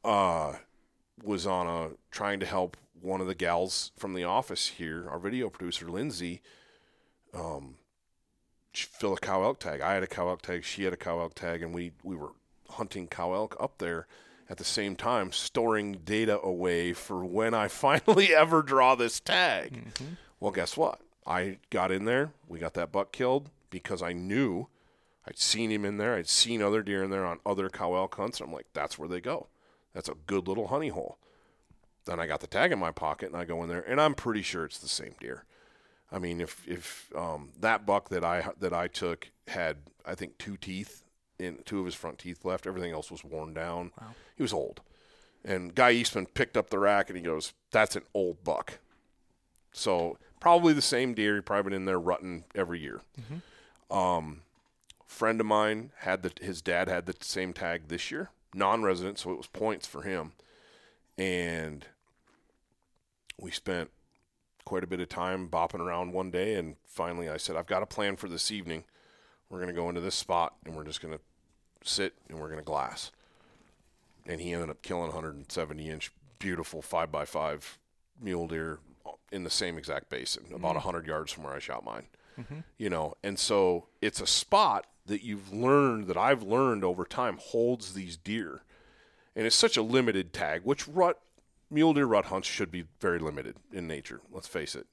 Uh, was on a trying to help one of the gals from the office here, our video producer Lindsay, um, fill a cow elk tag. I had a cow elk tag, she had a cow elk tag, and we we were hunting cow elk up there at the same time, storing data away for when I [laughs] finally ever draw this tag. Mm-hmm. Well, guess what? I got in there. We got that buck killed because I knew I'd seen him in there. I'd seen other deer in there on other cow elk hunts. I'm like, that's where they go. That's a good little honey hole. Then I got the tag in my pocket and I go in there and I'm pretty sure it's the same deer. I mean, if if um, that buck that I that I took had I think two teeth in two of his front teeth left, everything else was worn down. Wow. He was old. And Guy Eastman picked up the rack and he goes, "That's an old buck." So probably the same deer. He probably been in there rutting every year. Mm-hmm. Um, friend of mine had the his dad had the same tag this year, non-resident, so it was points for him, and we spent quite a bit of time bopping around one day, and finally I said, I've got a plan for this evening. We're gonna go into this spot, and we're just gonna sit and we're gonna glass. And he ended up killing 170 inch beautiful five by five mule deer in the same exact basin, mm-hmm. about 100 yards from where I shot mine. Mm-hmm. You know, and so it's a spot that you've learned that I've learned over time holds these deer. And it's such a limited tag, which rut mule deer rut hunts should be very limited in nature. Let's face it.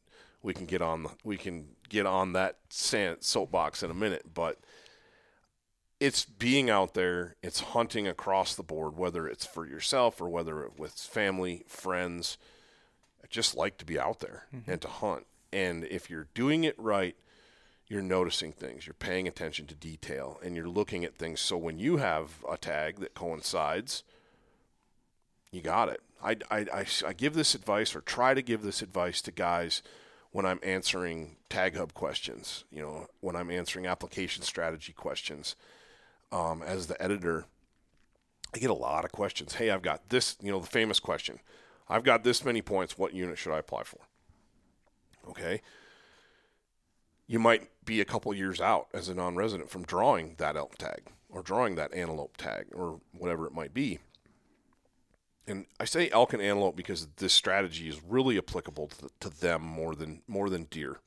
We can get on we can get on that sand, soapbox in a minute, but it's being out there, it's hunting across the board, whether it's for yourself or whether it with family, friends. I just like to be out there mm-hmm. and to hunt. And if you're doing it right, you're noticing things, you're paying attention to detail, and you're looking at things. So when you have a tag that coincides, you got it. I, I, I, I give this advice or try to give this advice to guys when I'm answering Tag Hub questions, you know, when I'm answering application strategy questions. Um, as the editor, I get a lot of questions. Hey, I've got this, you know, the famous question. I've got this many points. What unit should I apply for? Okay you might be a couple years out as a non-resident from drawing that elk tag or drawing that antelope tag or whatever it might be. And I say elk and antelope because this strategy is really applicable to, to them more than more than deer.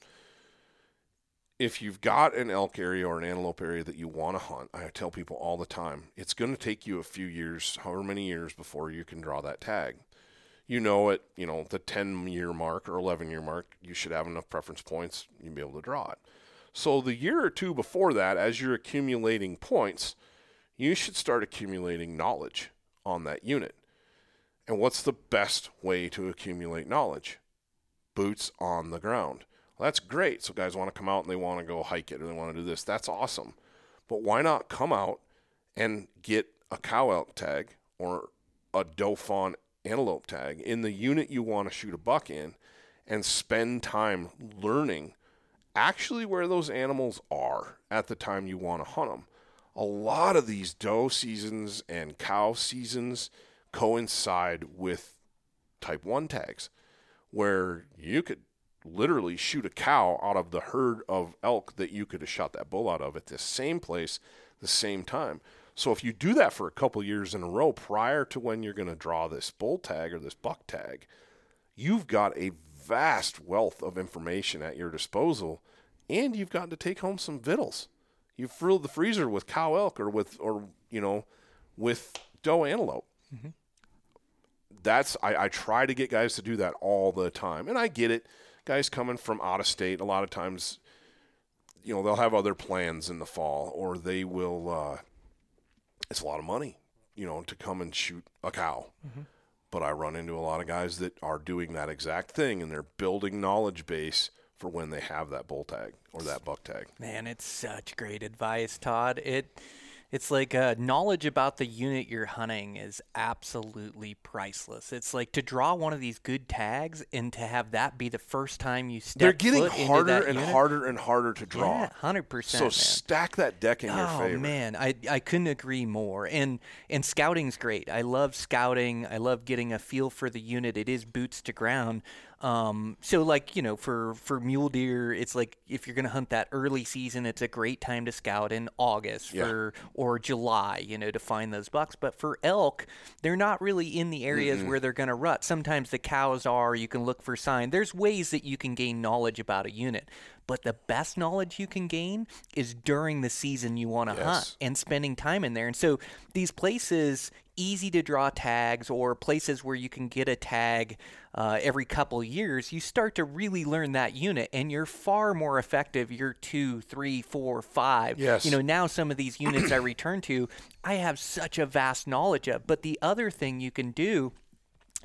If you've got an elk area or an antelope area that you want to hunt, I tell people all the time, it's going to take you a few years, however many years before you can draw that tag. You know at you know the 10 year mark or 11 year mark you should have enough preference points you'll be able to draw it. So the year or two before that as you're accumulating points you should start accumulating knowledge on that unit. And what's the best way to accumulate knowledge? Boots on the ground well, that's great. So guys want to come out and they want to go hike it or they want to do this. That's awesome. But why not come out and get a cow elk tag or a doe fawn antelope tag in the unit you want to shoot a buck in and spend time learning actually where those animals are at the time you want to hunt them. A lot of these doe seasons and cow seasons coincide with type 1 tags where you could literally shoot a cow out of the herd of elk that you could have shot that bull out of at the same place the same time. So if you do that for a couple years in a row prior to when you're going to draw this bull tag or this buck tag, you've got a vast wealth of information at your disposal and you've got to take home some vittles. You've fill the freezer with cow elk or with or you know with doe antelope. Mm-hmm. That's I, I try to get guys to do that all the time, and I get it. Guys coming from out of state, a lot of times, you know, they'll have other plans in the fall, or they will. Uh, it's a lot of money, you know, to come and shoot a cow. Mm-hmm. But I run into a lot of guys that are doing that exact thing, and they're building knowledge base for when they have that bull tag or that buck tag. Man, it's such great advice, Todd. It it's like uh, knowledge about the unit you're hunting is absolutely priceless. It's like to draw one of these good tags and to have that be the first time you step. They're getting harder and unit. harder and harder to draw. Yeah, hundred percent. So man. stack that deck in your favor. Oh man, I I couldn't agree more. And and scouting's great. I love scouting. I love getting a feel for the unit. It is boots to ground. Um, so like you know, for for mule deer, it's like if you're gonna hunt that early season, it's a great time to scout in August Yeah. for or July, you know, to find those bucks. But for elk, they're not really in the areas where they're gonna rut. Sometimes the cows are. You can look for sign. There's ways that you can gain knowledge about a unit. But the best knowledge you can gain is during the season you want to Yes. hunt and spending time in there. And so these places, easy to draw tags or places where you can get a tag uh, every couple years, you start to really learn that unit and you're far more effective year two, three, four, five. Yes. You know, now some of these units I return to, I have such a vast knowledge of. But the other thing you can do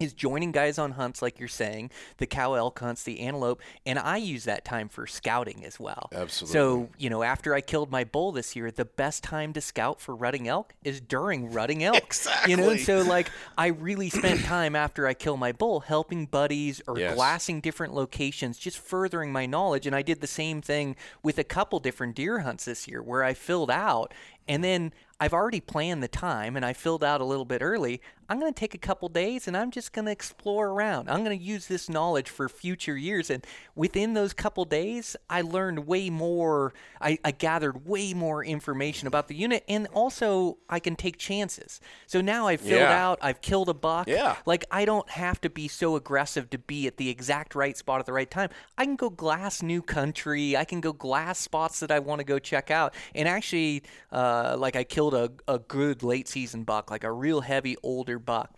is joining guys on hunts like you're saying, the cow elk hunts, the antelope, and I use that time for scouting as well. Absolutely. So, you know, after I killed my bull this year, the best time to scout for rutting elk is during rutting elk. Exactly. You know, so like I really spent time after I kill my bull helping buddies or Yes. glassing different locations, just furthering my knowledge. And I did the same thing with a couple different deer hunts this year where I filled out and then I've already planned the time and I filled out a little bit early. I'm going to take a couple days and I'm just going to explore around. I'm going to use this knowledge for future years. And within those couple days, I learned way more. I, I gathered way more information about the unit. And also, I can take chances. So now I've filled Yeah. out, I've killed a buck. Yeah. Like, I don't have to be so aggressive to be at the exact right spot at the right time. I can go glass new country. I can go glass spots that I want to go check out. And actually, uh, like, I killed a, a good late season buck, like a real heavy older buck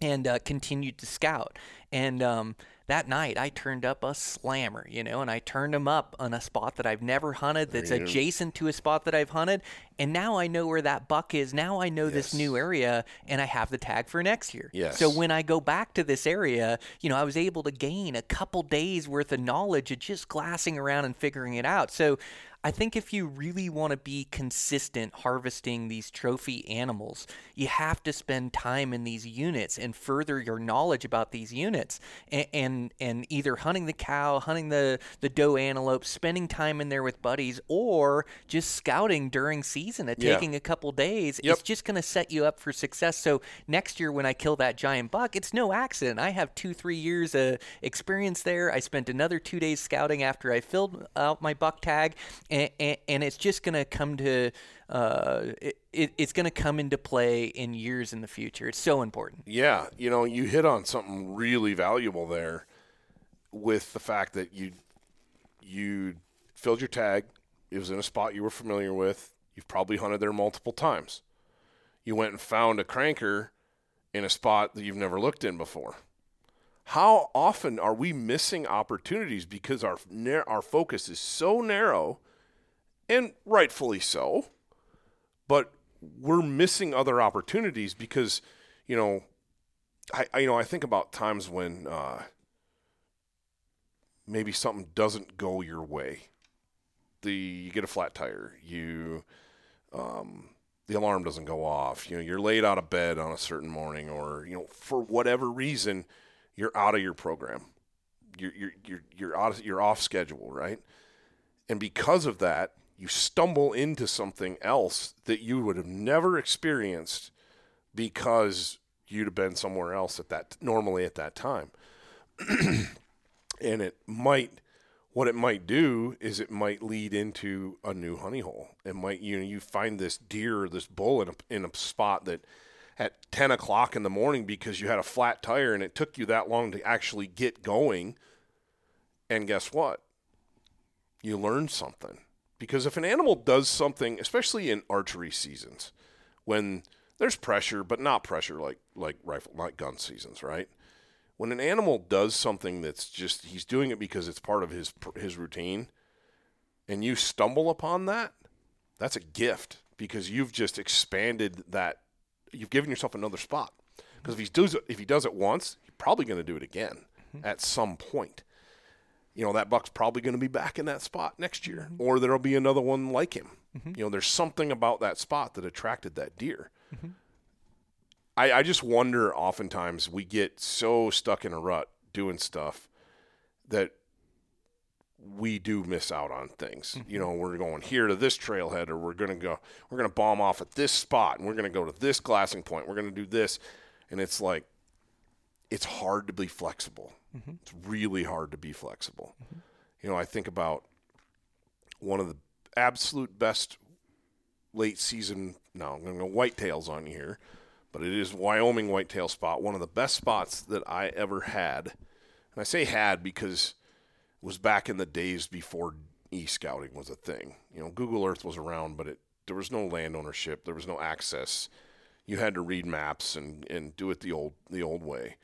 and uh, continued to scout. And um, that night, I turned up a slammer, you know, and I turned him up on a spot that I've never hunted that's adjacent to a spot that I've hunted. And now I know where that buck is. Now I know this new area, and I have the tag for next year. Yes. So when I go back to this area, you know, I was able to gain a couple days worth of knowledge of just glassing around and figuring it out. So I think if you really want to be consistent harvesting these trophy animals, you have to spend time in these units and further your knowledge about these units, and and, and either hunting the cow, hunting the the doe antelope, spending time in there with buddies, or just scouting during season, and Yeah. taking a couple days. Yep. It's just going to set you up for success. So next year when I kill that giant buck, it's no accident. I have two, three years of experience there. I spent another two days scouting after I filled out my buck tag, and, and, and it's just going to come to. Uh, it, it, it's going to come into play in years in the future. It's so important. Yeah, you know, you hit on something really valuable there with the fact that you you filled your tag. It was in a spot you were familiar with. You've probably hunted there multiple times. You went and found a cranker in a spot that you've never looked in before. How often are we missing opportunities because our our focus is so narrow, and rightfully so, but we're missing other opportunities because, you know, I, I you know I think about times when uh, maybe something doesn't go your way. The you get a flat tire, you um, the alarm doesn't go off. You know, you're laid out of bed on a certain morning, or you know, for whatever reason, you're out of your program. You're you're you're you're out of, you're off schedule, right? And because of that, you stumble into something else that you would have never experienced because you'd have been somewhere else at that normally at that time. [clears throat] and it might what it might do is it might lead into a new honey hole. It might you know you find this deer or this bull in a, in a spot that at 10 o'clock in the morning because you had a flat tire and it took you that long to actually get going. And guess what? You learn something. Because if an animal does something, especially in archery seasons, when there's pressure, but not pressure like like rifle, like gun seasons, right? When an animal does something that's just he's doing it because it's part of his his routine, and you stumble upon that, that's a gift because you've just expanded that. You've given yourself another spot. Because if he does it, if he does it once, he's probably going to do it again mm-hmm. at some point. You know that buck's probably going to be back in that spot next year, mm-hmm. or there'll be another one like him. Mm-hmm. You know, there's something about that spot that attracted that deer. Mm-hmm. I, I just wonder oftentimes we get so stuck in a rut doing stuff that we do miss out on things. You know, we're going here to this trailhead or we're going to go we're going to bomb off at this spot and we're going to go to this glassing point. We're going to do this and it's like it's hard to be flexible. Mm-hmm. It's really hard to be flexible. Mm-hmm. You know, I think about one of the absolute best late season. No, I'm going to go whitetails on you here, but it is Wyoming whitetail spot. One of the best spots that I ever had, and I say had because it was back in the days before e-scouting was a thing. You know, Google Earth was around, but it there was no land ownership, there was no access. You had to read maps and, and do it the old the old way.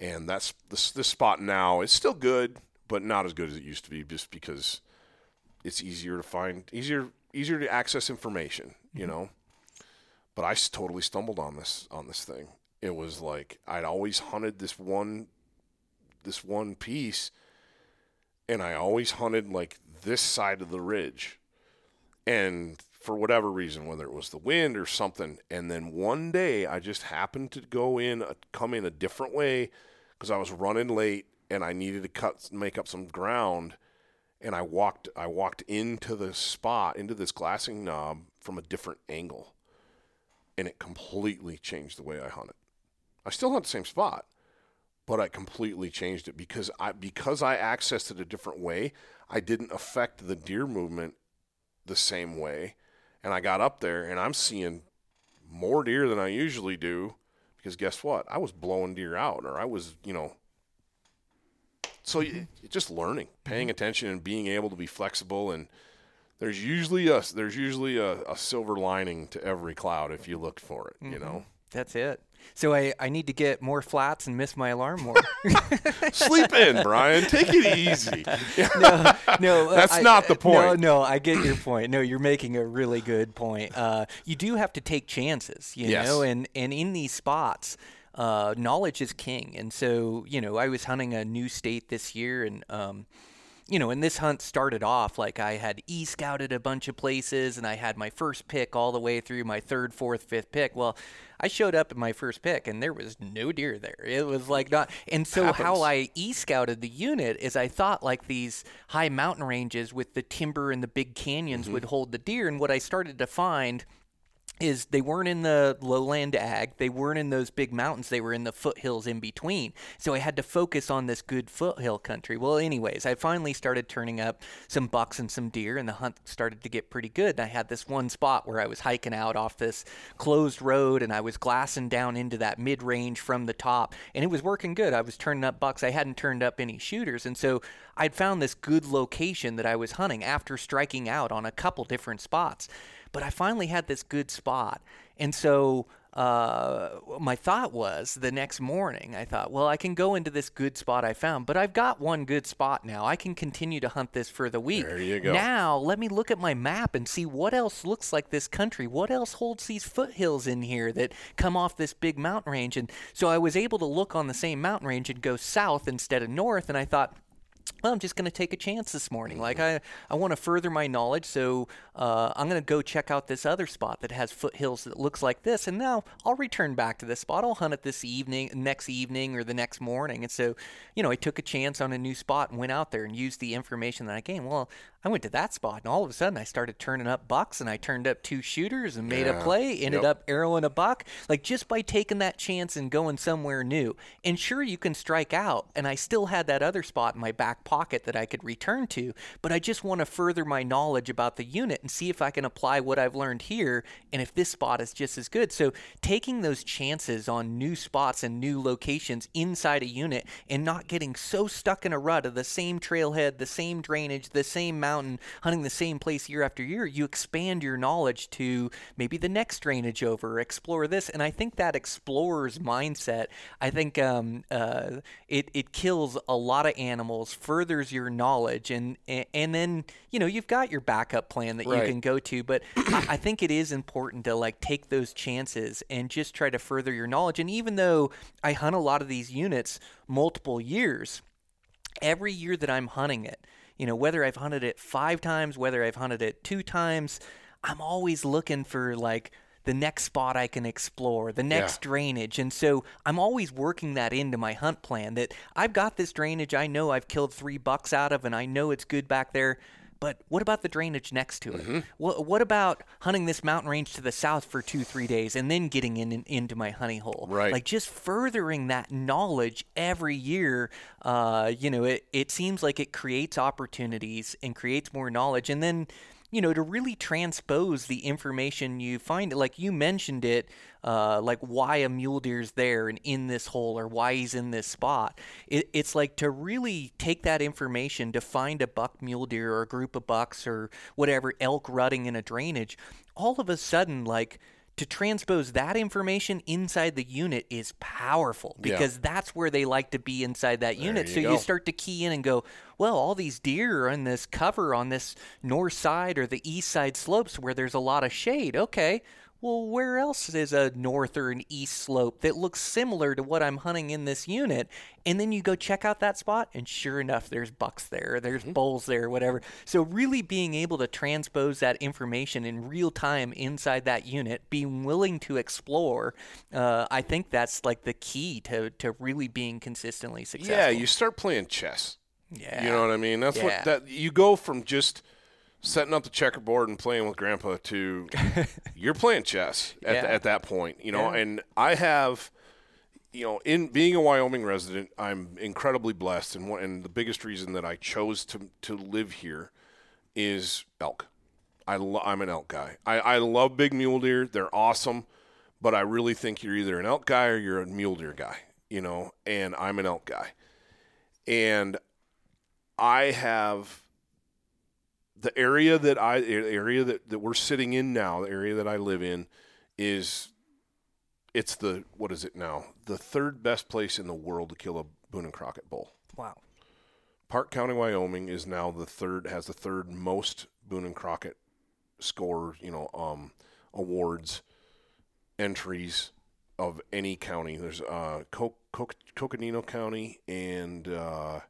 And that's this this spot now. It's still good, but not as good as it used to be, just because it's easier to find, easier easier to access information. You know. But I totally stumbled on this on this thing. It was like I'd always hunted this one this one piece and I always hunted like this side of the ridge. And for whatever reason, whether it was the wind or something, and then one day I just happened to go in, uh, come in a different way because I was running late and I needed to cut, make up some ground, and I walked, I walked into the spot, into this glassing knob from a different angle, and it completely changed the way I hunted. I still hunt the same spot, but I completely changed it because I because I accessed it a different way. I didn't affect the deer movement the same way, and I got up there and I'm seeing more deer than I usually do because guess what? I was blowing deer out, or I was you know. So you, mm-hmm. just learning, paying mm-hmm. attention, and being able to be flexible. And there's usually a there's usually a, a silver lining to every cloud if you look for it. You mm-hmm. know. That's it. So I, I need to get more flats and miss my alarm more. [laughs] Sleep in, Brian. Take it easy. [laughs] no, no, uh, That's I- not the point. No, no, I get your point. No, you're making a really good point. Uh, you do have to take chances, you Yes. know, and and in these spots, uh, knowledge is king. And so, you know, I was hunting a new state this year, and um, you know, and this hunt started off like I had e scouted a bunch of places and I had my first pick all the way through my third, fourth, fifth pick. Well, I showed up at my first pick and there was no deer there. It was like not. And so how I e scouted the unit is I thought like these high mountain ranges with the timber and the big canyons Mm-hmm. would hold the deer. And what I started to find is they weren't in the lowland ag. They weren't in those big mountains. They were in the foothills in between. So I had to focus on this good foothill country. Well, anyways, I finally started turning up some bucks and some deer, and the hunt started to get pretty good. And I had this one spot where I was hiking out off this closed road, and I was glassing down into that mid range from the top, and it was working good. I was turning up bucks. I hadn't turned up any shooters, and so I'd found this good location that I was hunting after striking out on a couple different spots but I finally had this good spot. And so uh, my thought was the next morning, I thought, well, I can go into this good spot I found, but I've got one good spot now. I can continue to hunt this for the week. There you go. Now, let me look at my map and see what else looks like this country. What else holds these foothills in here that come off this big mountain range? And so I was able to look on the same mountain range and go south instead of north. And I thought, I'm just going to take a chance this morning. Like I, I want to further my knowledge, so uh, I'm going to go check out this other spot that has foothills that looks like this, and now I'll return back to this spot. I'll hunt it this evening, next evening, or the next morning. And so, you know, I took a chance on a new spot and went out there and used the information that I gained. Well, I went to that spot, and all of a sudden I started turning up bucks, and I turned up two shooters and made a play. Ended Yep. up arrowing a buck, like just by taking that chance and going somewhere new. And sure, you can strike out, and I still had that other spot in my back pocket that I could return to, but I just want to further my knowledge about the unit and see if I can apply what I've learned here and if this spot is just as good. So, taking those chances on new spots and new locations inside a unit and not getting so stuck in a rut of the same trailhead, the same drainage, the same mountain, hunting the same place year after year, you expand your knowledge to maybe the next drainage over, explore this. And I think that explorer's mindset, I think um, uh, it, it kills a lot of animals, furthers your knowledge, and, and, and then, you know, you've got your backup plan that Right. you can go to. But I, I think it is important to like take those chances and just try to further your knowledge. And even though I hunt a lot of these units multiple years, every year that I'm hunting it, you know, whether I've hunted it five times, whether I've hunted it two times, I'm always looking for like the next spot I can explore, the next drainage. And so I'm always working that into my hunt plan that I've got this drainage I know I've killed three bucks out of and I know it's good back there. But what about the drainage next to it? Mm-hmm. What, what about hunting this mountain range to the south for two, three days and then getting in, in into my honey hole? Right. Like just furthering that knowledge every year, uh, you know, it, it seems like it creates opportunities and creates more knowledge. And then, you know, to really transpose the information you find, like you mentioned it, uh, like why a mule deer's there and in this hole or why he's in this spot. It, it's like to really take that information to find a buck mule deer or a group of bucks or whatever elk rutting in a drainage. All of a sudden, like, to transpose that information inside the unit is powerful Yeah. because that's where they like to be inside that unit. you so go. you start to key in and go, well, all these deer are in this cover on this north side or the east side slopes where there's a lot of shade. Okay. Well, where else is a north or an east slope that looks similar to what I'm hunting in this unit? And then you go check out that spot, and sure enough, there's bucks there, there's bulls there, whatever. So, really being able to transpose that information in real time inside that unit, being willing to explore, uh, I think that's like the key to, to really being consistently successful. Yeah, you start playing chess. Yeah. You know what I mean? That's Yeah. what that you go from just setting up the checkerboard and playing with grandpa to [laughs] you're playing chess at, Yeah. at that point, you know, Yeah. and I have you know, in being a Wyoming resident, I'm incredibly blessed and one, and the biggest reason that I chose to to live here is elk. I lo- I'm an elk guy. I, I love big mule deer. They're awesome, but I really think you're either an elk guy or you're a mule deer guy, you know, and I'm an elk guy. And I have the area that I area that, that we're sitting in now, the area that I live in is it's the what is it now? The third best place in the world to kill a Boone and Crockett bull. Wow. Park County, Wyoming is now the third has the third most Boone and Crockett score, you know, um, awards entries of any county. There's uh, Co- Co- Coconino County and uh,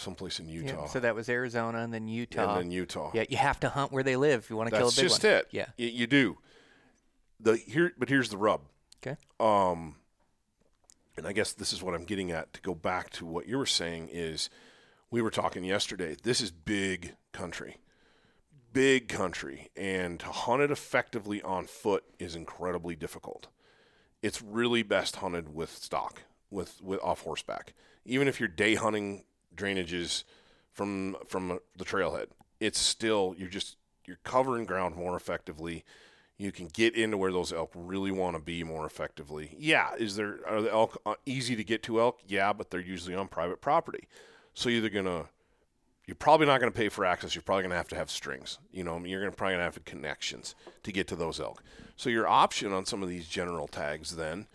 someplace in Yeah, Utah. so that was Arizona and then Utah. and then Utah. Yeah, you have to hunt where they live if you want to kill a That's big just one. it. Yeah. Y- you do. The here, but here's the rub. Okay. Um, and I guess this is what I'm getting at. To go back to what you were saying is, we were talking yesterday. This is big country, big country, and to hunt it effectively on foot is incredibly difficult. It's really best hunted with stock, with with off horseback. Even if you're day hunting drainages from from the trailhead, it's still you're just you're covering ground more effectively. You can get into where those elk really want to be more effectively. Yeah, is there are the elk uh, easy to get to elk? Yeah, but they're usually on private property. So either gonna you're probably not going to pay for access. You're probably going to have to have strings. You know, you're going to probably going to have connections to get to those elk. So your option on some of these general tags then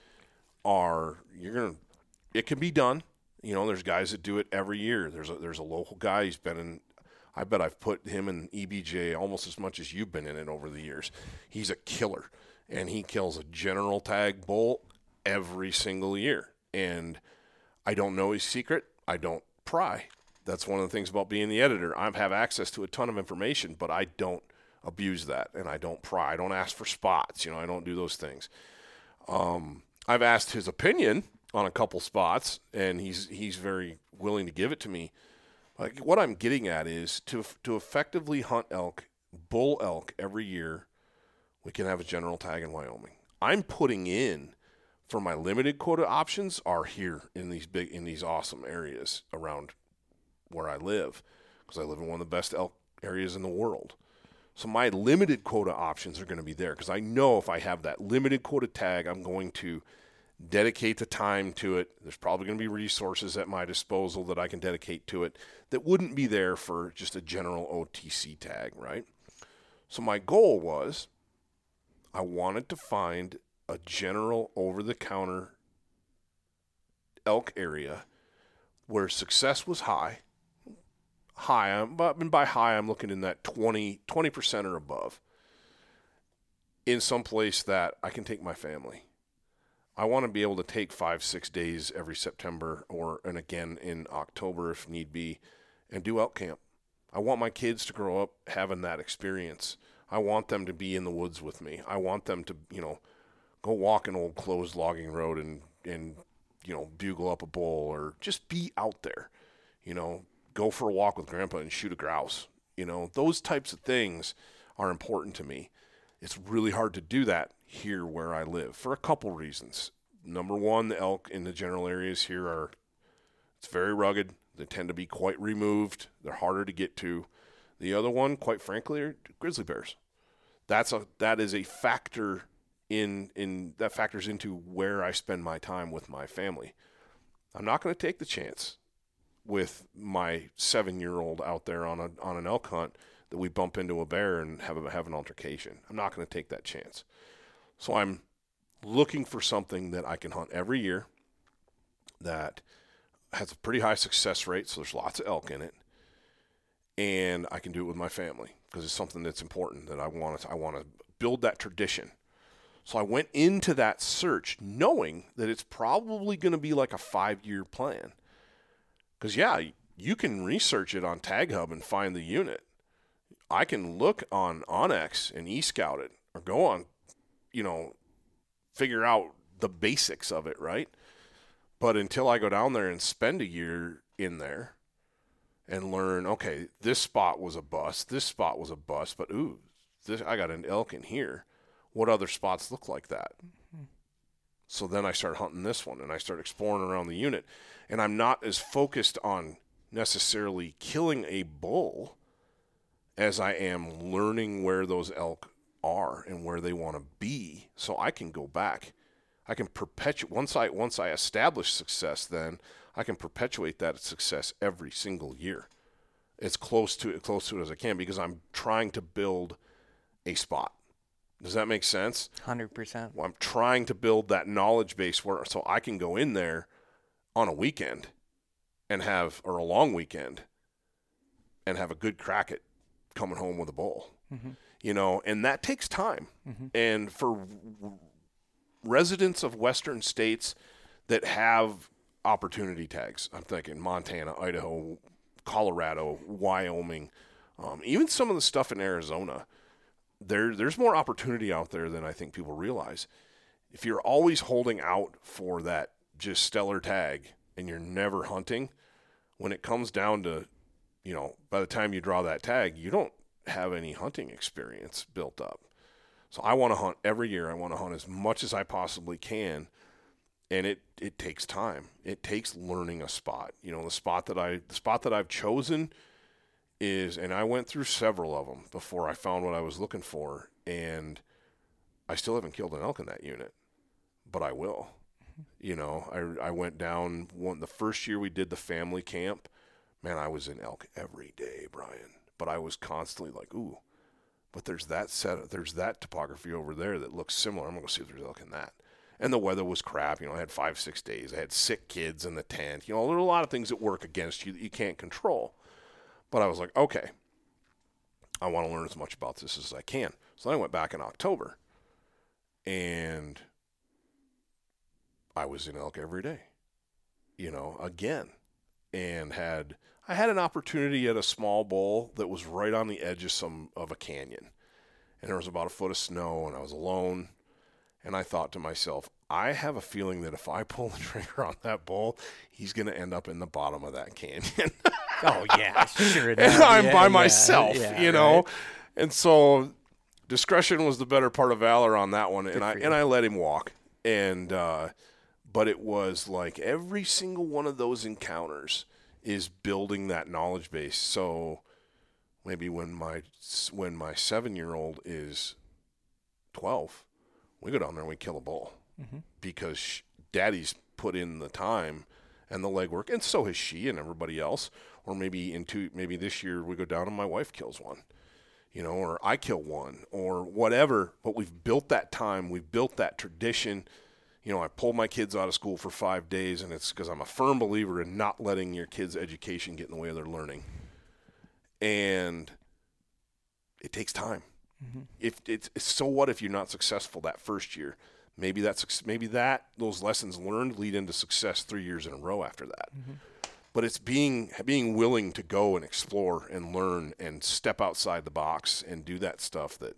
are you're going to it can be done. You know, there's guys that do it every year. There's a, there's a local guy. He's been in. I bet I've put him in EBJ almost as much as you've been in it over the years. He's a killer, and he kills a general tag bull every single year. And I don't know his secret. I don't pry. That's one of the things about being the editor. I have access to a ton of information, but I don't abuse that, and I don't pry. I don't ask for spots. You know, I don't do those things. Um, I've asked his opinion on a couple spots, and he's he's very willing to give it to me. Like what I'm getting at is to to effectively hunt elk, bull elk every year, we can have a general tag in Wyoming. I'm putting in for my limited quota options are here in these big in these awesome areas around where I live because I live in one of the best elk areas in the world. So my limited quota options are going to be there because I know if I have that limited quota tag, I'm going to dedicate the time to it. There's probably going to be resources at my disposal that I can dedicate to it that wouldn't be there for just a general OTC tag, right? So my goal was I wanted to find a general over the counter elk area where success was high. High, I'm, and by high, I'm looking in that 20, 20 percent or above. In some place that I can take my family. I want to be able to take five, six days every September or and again in October if need be, and do elk camp. I want my kids to grow up having that experience. I want them to be in the woods with me. I want them to, you know, go walk an old closed logging road and and you know bugle up a bull or just be out there. You know, go for a walk with grandpa and shoot a grouse. You know, those types of things are important to me. It's really hard to do that here where I live for a couple reasons. Number one, the elk in the general areas here are it's very rugged. They tend to be quite removed. They're harder to get to. The other one, quite frankly, are grizzly bears. That's a that is a factor in in that factors into where I spend my time with my family. I'm not going to take the chance with my seven year old out there on a on an elk hunt that we bump into a bear and have a, have an altercation. I'm not going to take that chance. So I'm looking for something that I can hunt every year that has a pretty high success rate. So there's lots of elk in it, and I can do it with my family because it's something that's important that I want to I want to build that tradition. So I went into that search knowing that it's probably going to be like a five year plan. Because, yeah, you can research it on Tag Hub and find the unit. I can look on onX and e scout it or go on, you know, figure out the basics of it, right? But until I go down there and spend a year in there and learn, okay, this spot was a bust, this spot was a bust, but ooh, this, I got an elk in here what other spots look like that. Mm-hmm. So then I start hunting this one and I start exploring around the unit. And I'm not as focused on necessarily killing a bull as I am learning where those elk are and where they want to be so I can go back. I can perpetuate once I once I establish success then I can perpetuate that success every single year. As close to close to it as I can because I'm trying to build a spot. Does that make sense? Hundred percent. Well, I'm trying to build that knowledge base where so I can go in there on a weekend and have or a long weekend and have a good crack at coming home with a bull. You know, and that takes time. And for w- residents of western states that have opportunity tags, I'm thinking Montana, Idaho, Colorado, Wyoming, um, even some of the stuff in Arizona. There, there's more opportunity out there than I think people realize. If you're always holding out for that just stellar tag and you're never hunting, when it comes down to, you know, by the time you draw that tag, you don't have any hunting experience built up. So I want to hunt every year. I want to hunt as much as I possibly can. And it, it takes time. It takes learning a spot. You know, the spot that I the spot that I've chosen is and I went through several of them before I found what I was looking for and I still haven't killed an elk in that unit. But I will. You know, I, I went down one the first year we did the family camp. Man, I was in elk every day, Brian. But I was constantly like, ooh, but there's that set, there's that topography over there that looks similar. I'm gonna go see if there's elk in that. And the weather was crap. You know, I had five, six days. I had sick kids in the tent. You know, there are a lot of things that work against you that you can't control. But I was like, okay, I want to learn as much about this as I can. So then I went back in October, and I was in elk every day. You know, again, and had I had an opportunity at a small bowl that was right on the edge of some of a canyon, and there was about a foot of snow, and I was alone, and I thought to myself, I have a feeling that if I pull the [laughs] trigger on that bull, he's going to end up in the bottom of that canyon. [laughs] Oh yeah, sure. and. I'm Yeah, by yeah, myself, yeah, you know. right. And so discretion was the better part of valor on that one, and I and I let him walk. And uh, but it was like every single one of those encounters is building that knowledge base. So maybe when my when my seven year old is twelve, we go down there and we kill a bull mm-hmm. because sh- daddy's put in the time and the legwork, and so has she and everybody else. Or maybe in two, maybe this year we go down and my wife kills one, you know, or I kill one, or whatever. But we've built that time, we've built that tradition. You know, I pulled my kids out of school for five days, and it's because I'm a firm believer in not letting your kids' education get in the way of their learning. And it takes time. Mm-hmm. If it's so, what if you're not successful that first year? Maybe that's maybe that those lessons learned lead into success three years in a row after that. Mm-hmm. But it's being being willing to go and explore and learn and step outside the box and do that stuff that,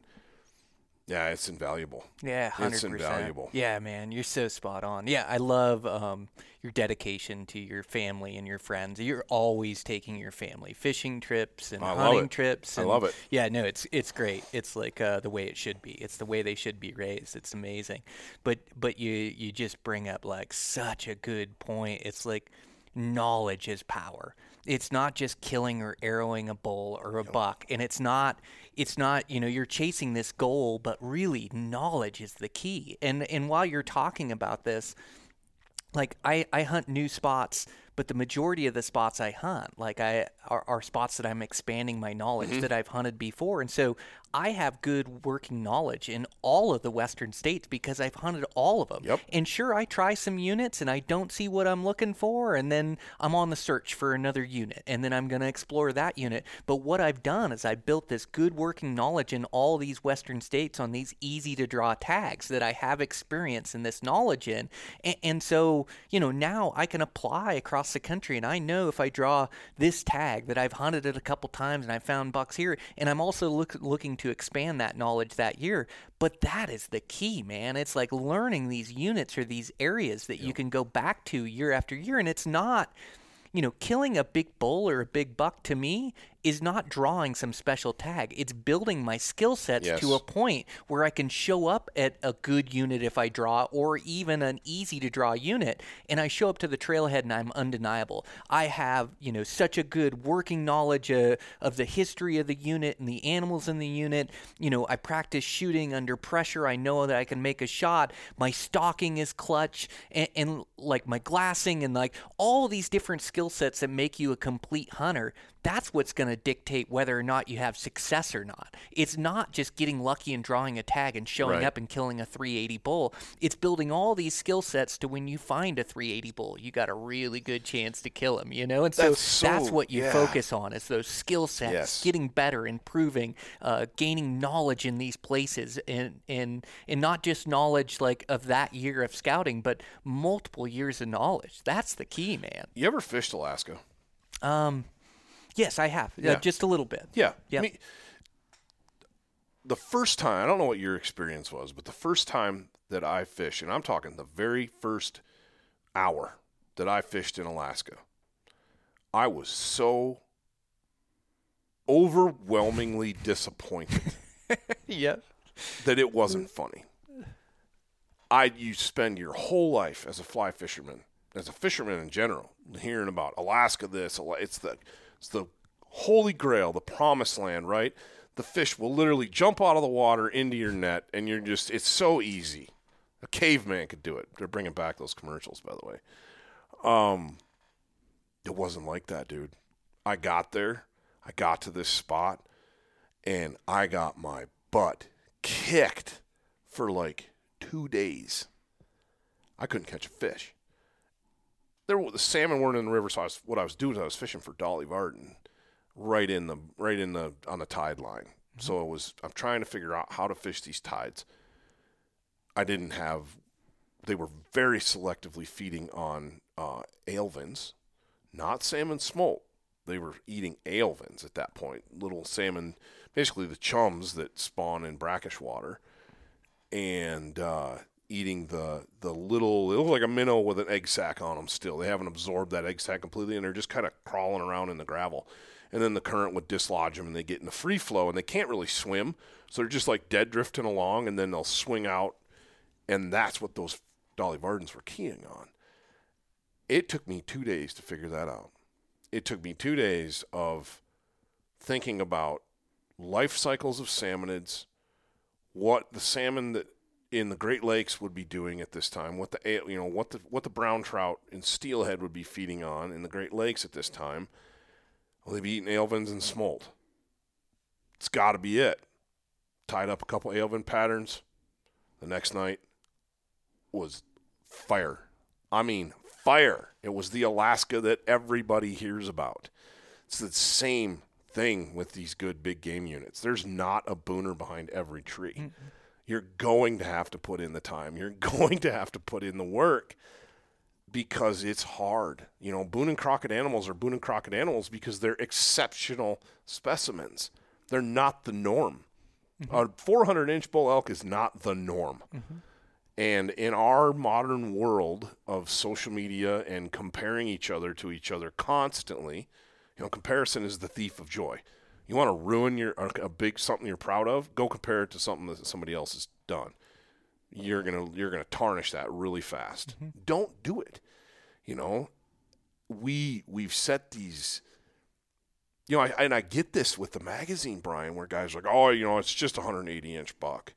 yeah, it's invaluable. Yeah, hundred It's percent. invaluable. Yeah, man, you're so spot on. Yeah, I love um, your dedication to your family and your friends. You're always taking your family fishing trips and I hunting trips. I love it. Yeah, no, it's it's great. It's like uh, the way it should be. It's the way they should be raised. It's amazing. But but you you just bring up like such a good point. It's like knowledge is power. It's not just killing or arrowing a bull or a buck, and it's not it's not you know you're chasing this goal, but really knowledge is the key. And and while you're talking about this, like I, I hunt new spots, but the majority of the spots I hunt, like I are, are spots that I'm expanding my knowledge Mm-hmm. that I've hunted before, and so I have good working knowledge in all of the western states because I've hunted all of them. Yep. And sure, I try some units and I don't see what I'm looking for, and then I'm on the search for another unit, and then I'm going to explore that unit. But what I've done is I built this good working knowledge in all these western states on these easy to draw tags that I have experience and this knowledge in. And, and so, you know, now I can apply across the country, and I know if I draw this tag that I've hunted it a couple times and I found bucks here, and I'm also look, looking to expand that knowledge that year. But that is the key, man. It's like learning these units or these areas that you can go back to year after year, and it's not you know, killing a big bull or a big buck to me is not drawing some special tag. It's building my skill sets to a point where I can show up at a good unit if I draw, or even an easy to draw unit, and I show up to the trailhead and I'm undeniable. I have, you know, such a good working knowledge uh, of the history of the unit and the animals in the unit. You know, I practice shooting under pressure. I know that I can make a shot. My stalking is clutch, and, and like my glassing, and like all these different skill sets that make you a complete hunter. That's what's going to dictate whether or not you have success or not. It's not just getting lucky and drawing a tag and showing Right. up and killing a 380 bull. It's building all these skill sets to when you find a 380 bull, you got a really good chance to kill him, you know? And so That's that's, what you yeah. focus on is those skill sets, Yes. getting better, improving, uh, gaining knowledge in these places and, and, and not just knowledge like of that year of scouting, but multiple years of knowledge. That's the key, man. You ever fished Alaska? Um, Yes, I have. Yeah. Uh, just a little bit. Yeah. Yep. I mean, the first time, I don't know what your experience was, but the first time that I fished, and I'm talking the very first hour that I fished in Alaska, I was so overwhelmingly disappointed [laughs] Yep. that it wasn't funny. I you spend your whole life as a fly fisherman, as a fisherman in general, hearing about Alaska. This it's the it's the holy grail, the promised land, right? The fish will literally jump out of the water into your net, and you're just it's so easy. A caveman could do it. They're bringing back those commercials, by the way. Um, it wasn't like that, dude. I got there, I got to this spot, and I got my butt kicked for like two days. I couldn't catch a fish. There, were- the salmon weren't in the river, so I was, what I was doing I was fishing for Dolly Varden, right in the right in the on the tide line. So it was I'm trying to figure out how to fish these tides. I didn't have. They were very selectively feeding on uh, alevins, not salmon smolt. They were eating alevins at that point, little salmon, basically the chums that spawn in brackish water, and uh, eating the the little. It looked like a minnow with an egg sac on them. Still, they haven't absorbed that egg sac completely, and they're just kind of crawling around in the gravel. And then the current would dislodge them, and they get in the free flow, and they can't really swim, so they're just like dead drifting along, and then they'll swing out, and that's what those Dolly Vardens were keying on. It took me two days to figure that out. It took me two days of thinking about life cycles of salmonids, what the salmon that in the Great Lakes would be doing at this time, what the you know what the what the brown trout and steelhead would be feeding on in the Great Lakes at this time. Well, they'd be eating alevins and smolt. It's got to be it. Tied up a couple alevin patterns. The next night was fire. I mean, fire. It was the Alaska that everybody hears about. It's the same thing with these good big game units. There's not a booner behind every tree. You're going to have to put in the time. You're [laughs] going to have to put in the work because it's hard. You know, Boone and Crockett animals are Boone and Crockett animals because they're exceptional specimens. They're not the norm. Mm-hmm. A 400 inch bull elk is not the norm. Mm-hmm. And in our modern world of social media and comparing each other to each other constantly, you know, comparison is the thief of joy. You want to ruin your a big something you're proud of? Go compare it to something that somebody else has done. You're gonna you're gonna tarnish that really fast. Mm-hmm. Don't do it. You know, we we've set these. You know, I, and I get this with the magazine, Brian, where guys are like, oh, you know, it's just a 180 inch buck.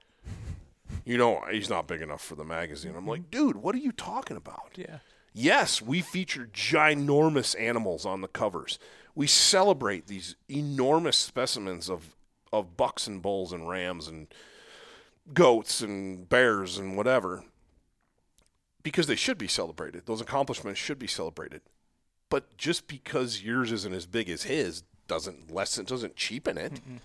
You know, he's not big enough for the magazine. I'm like, mm-hmm. dude, what are you talking about? Yeah. Yes, we feature ginormous animals on the covers. We celebrate these enormous specimens of, of bucks and bulls and rams and goats and bears and whatever because they should be celebrated. Those accomplishments should be celebrated. But just because yours isn't as big as his doesn't lessen doesn't cheapen it. Mm-hmm.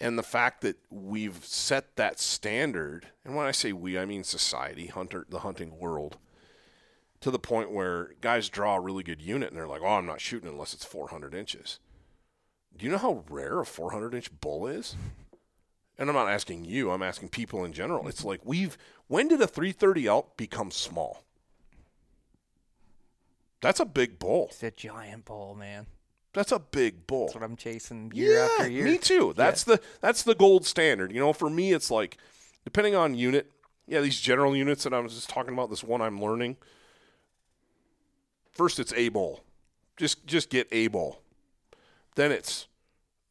And the fact that we've set that standard, and when I say we, I mean society, hunter the hunting world, to the point where guys draw a really good unit and they're like, "Oh, I'm not shooting unless it's 400 inches." Do you know how rare a 400 inch bull is? And I'm not asking you; I'm asking people in general. It's like we've when did a 330 elk become small? That's a big bull. It's a giant bull, man. That's a big bull. That's what I'm chasing year yeah, after year. me too. That's the that's the gold standard. You know, for me, it's like depending on unit. Yeah, these general units that I was just talking about. This one I'm learning. First, it's a bowl. Just just get a bowl. Then it's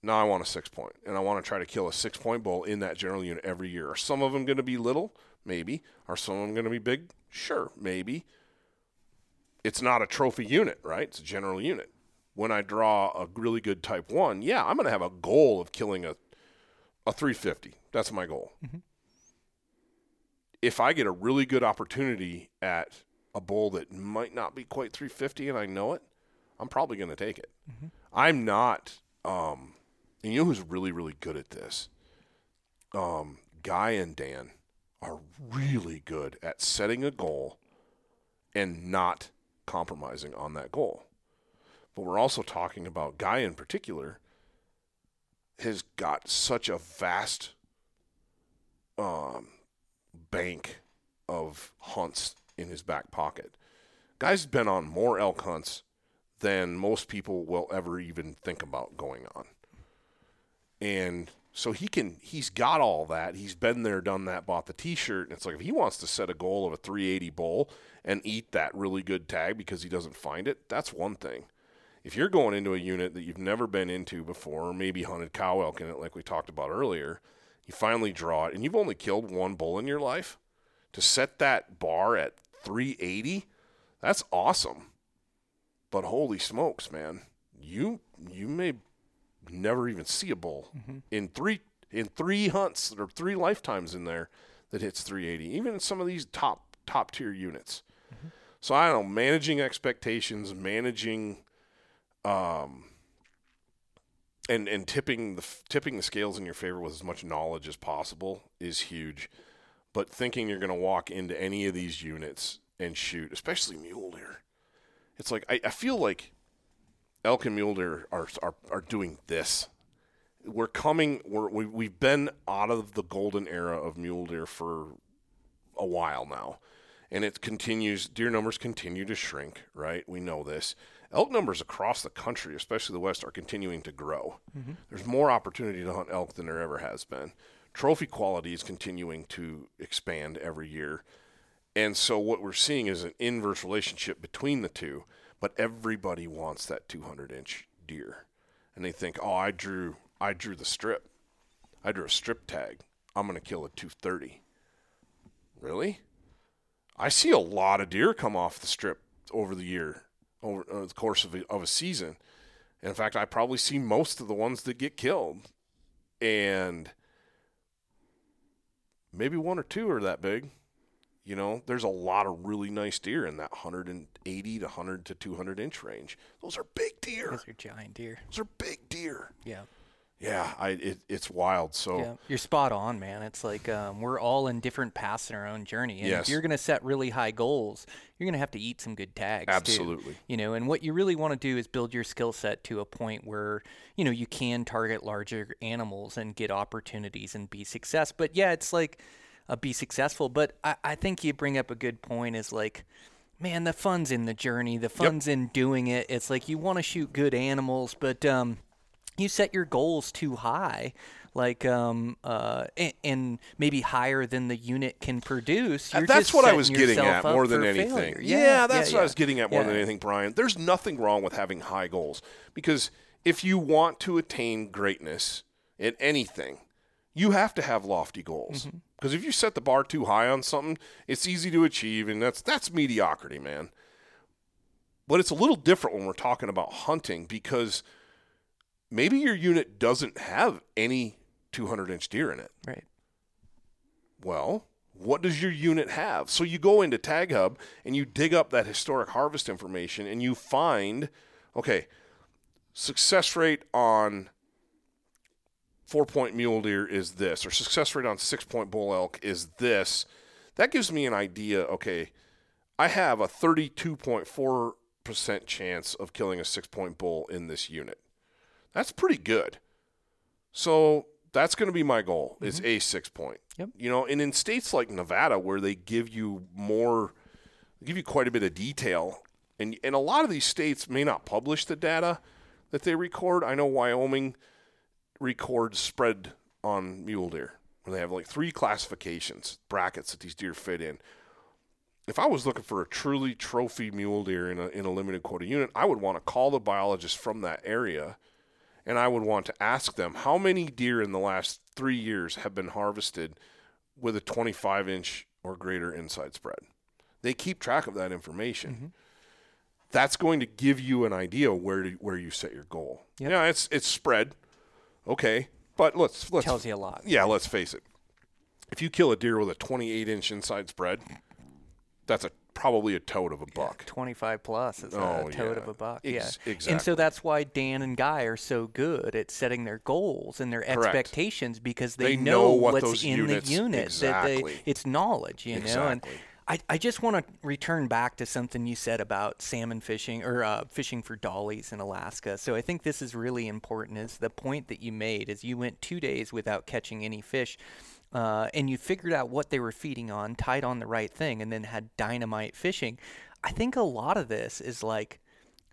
now I want a six point, and I want to try to kill a six point bull in that general unit every year. Are some of them going to be little? Maybe. Are some of them going to be big? Sure, maybe. It's not a trophy unit, right? It's a general unit. When I draw a really good type one, yeah, I'm going to have a goal of killing a a 350. That's my goal. Mm-hmm. If I get a really good opportunity at a bull that might not be quite 350 and I know it, I'm probably going to take it. I'm not. Um, and you know who's really, really good at this? Um, Guy and Dan are really good at setting a goal and not compromising on that goal. but we're also talking about guy in particular has got such a vast um, bank of hunts in his back pocket. Guy's been on more elk hunts than most people will ever even think about going on. And so he can he's got all that. He's been there, done that, bought the t-shirt, and it's like if he wants to set a goal of a 380 bull and eat that really good tag because he doesn't find it, that's one thing. If you're going into a unit that you've never been into before, or maybe hunted cow elk in it like we talked about earlier, you finally draw it and you've only killed one bull in your life, to set that bar at 380, that's awesome. But holy smokes, man, you you may never even see a bull in three in three hunts or three lifetimes in there that hits 380. Even in some of these top top tier units. So I don't know, managing expectations, managing, um, and and tipping the tipping the scales in your favor with as much knowledge as possible is huge. But thinking you're going to walk into any of these units and shoot, especially mule deer, it's like I, I feel like elk and mule deer are, are are doing this. We're coming. We're, we we've been out of the golden era of mule deer for a while now, and it continues. Deer numbers continue to shrink. Right, we know this. Elk numbers across the country, especially the west, are continuing to grow. Mm-hmm. There's more opportunity to hunt elk than there ever has been. Trophy quality is continuing to expand every year. And so what we're seeing is an inverse relationship between the two, but everybody wants that 200 inch deer. And they think, oh, I drew, I drew the strip. I drew a strip tag. I'm going to kill a 230. Really? I see a lot of deer come off the strip over the year, over the course of a, of a season. In fact, I probably see most of the ones that get killed. And maybe one or two are that big. You know, there's a lot of really nice deer in that 180 to 100 to 200 inch range. Those are big deer. Those are giant deer. Those are big deer. Yeah. Yeah, I it, it's wild. So Yeah, you're spot on, man. It's like um, we're all in different paths in our own journey. And Yes. if you're going to set really high goals, you're going to have to eat some good tags. too. Absolutely. You know, and what you really want to do is build your skill set to a point where you know you can target larger animals and get opportunities and be success. But yeah, it's like uh, be successful. But I, I think you bring up a good point. Is like. Man, the fun's in the journey. The fun's in doing it. It's like you want to shoot good animals, but um, you set your goals too high like um uh and, and maybe higher than the unit can produce that's what I was getting at more than anything. failure. Yeah, that's what yeah. I was getting at more than anything, Brian. There's nothing wrong with having high goals because if you want to attain greatness in anything, you have to have lofty goals. Mm-hmm. Because if you set the bar too high on something, it's easy to achieve, and that's that's mediocrity, man. But it's a little different when we're talking about hunting because maybe your unit doesn't have any 200 inch deer in it. right Well, what does your unit have? So you go into Tag Hub and you dig up that historic harvest information and you find, okay, success rate on four point mule deer is this, or success rate on six point bull elk is this. That gives me an idea, okay, I have a 32.4% chance of killing a six point bull in this unit. That's pretty good. So that's going to be my goal is mm-hmm. a six point. Yep. You know, and in states like Nevada where they give you more, give you quite a bit of detail, and and a lot of these states may not publish the data that they record. I know Wyoming records spread on mule deer where they have like three classifications brackets that these deer fit in. If I was looking for a truly trophy mule deer in a in a limited quota unit, I would want to call the biologist from that area and I would want to ask them how many deer in the last three years have been harvested with a 25 inch or greater inside spread. They keep track of that information. Mm-hmm. That's going to give you an idea where to, where you set your goal. Yeah, it's it's spread, okay, but let's let's tells you a lot yeah, let's face it. If you kill a deer with a 28 inch inside spread, that's a probably a toad of a buck. 25 plus is Oh, a toad yeah. of a buck. Ex- yeah. And so that's why Dan and Guy are so good at setting their goals and their expectations because they, They know what what's in units- the unit. That exactly. they, it's knowledge, you know. And I, I just want to return back to something you said about salmon fishing or uh, fishing for dollies in Alaska. So I think this is really important. Is the point that you made is you went two days without catching any fish, uh, and you figured out what they were feeding on, tied on the right thing, and then had dynamite fishing. I think a lot of this is like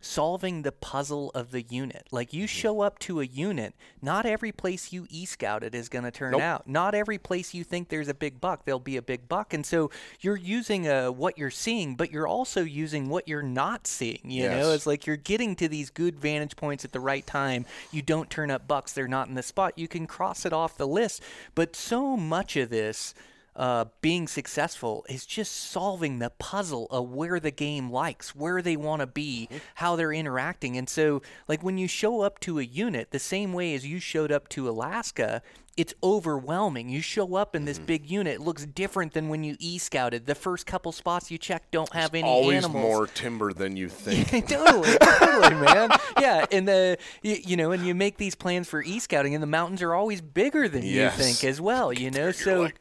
solving the puzzle of the unit. Like you show up to a unit, not every place you e scouted is going to turn Nope. out. Not every place you think there's a big buck, there'll be a big buck. And so you're using uh, what you're seeing, but you're also using what you're not seeing. You know, it's like you're getting to these good vantage points at the right time. You don't turn up bucks, they're not in the spot. You can cross it off the list. But so much of this uh, being successful is just solving the puzzle of where the game likes, where they want to be, how they're interacting. And so, like when you show up to a unit, the same way as you showed up to Alaska, it's overwhelming. You show up in this mm-hmm. big unit, it looks different than when you e scouted. The first couple spots you check don't have any Always animals. more timber than you [laughs] think. totally, totally, [laughs] man. Yeah, and the you, you know, and you make these plans for e scouting, and the mountains are always bigger than Yes. you think as well. You know, so like,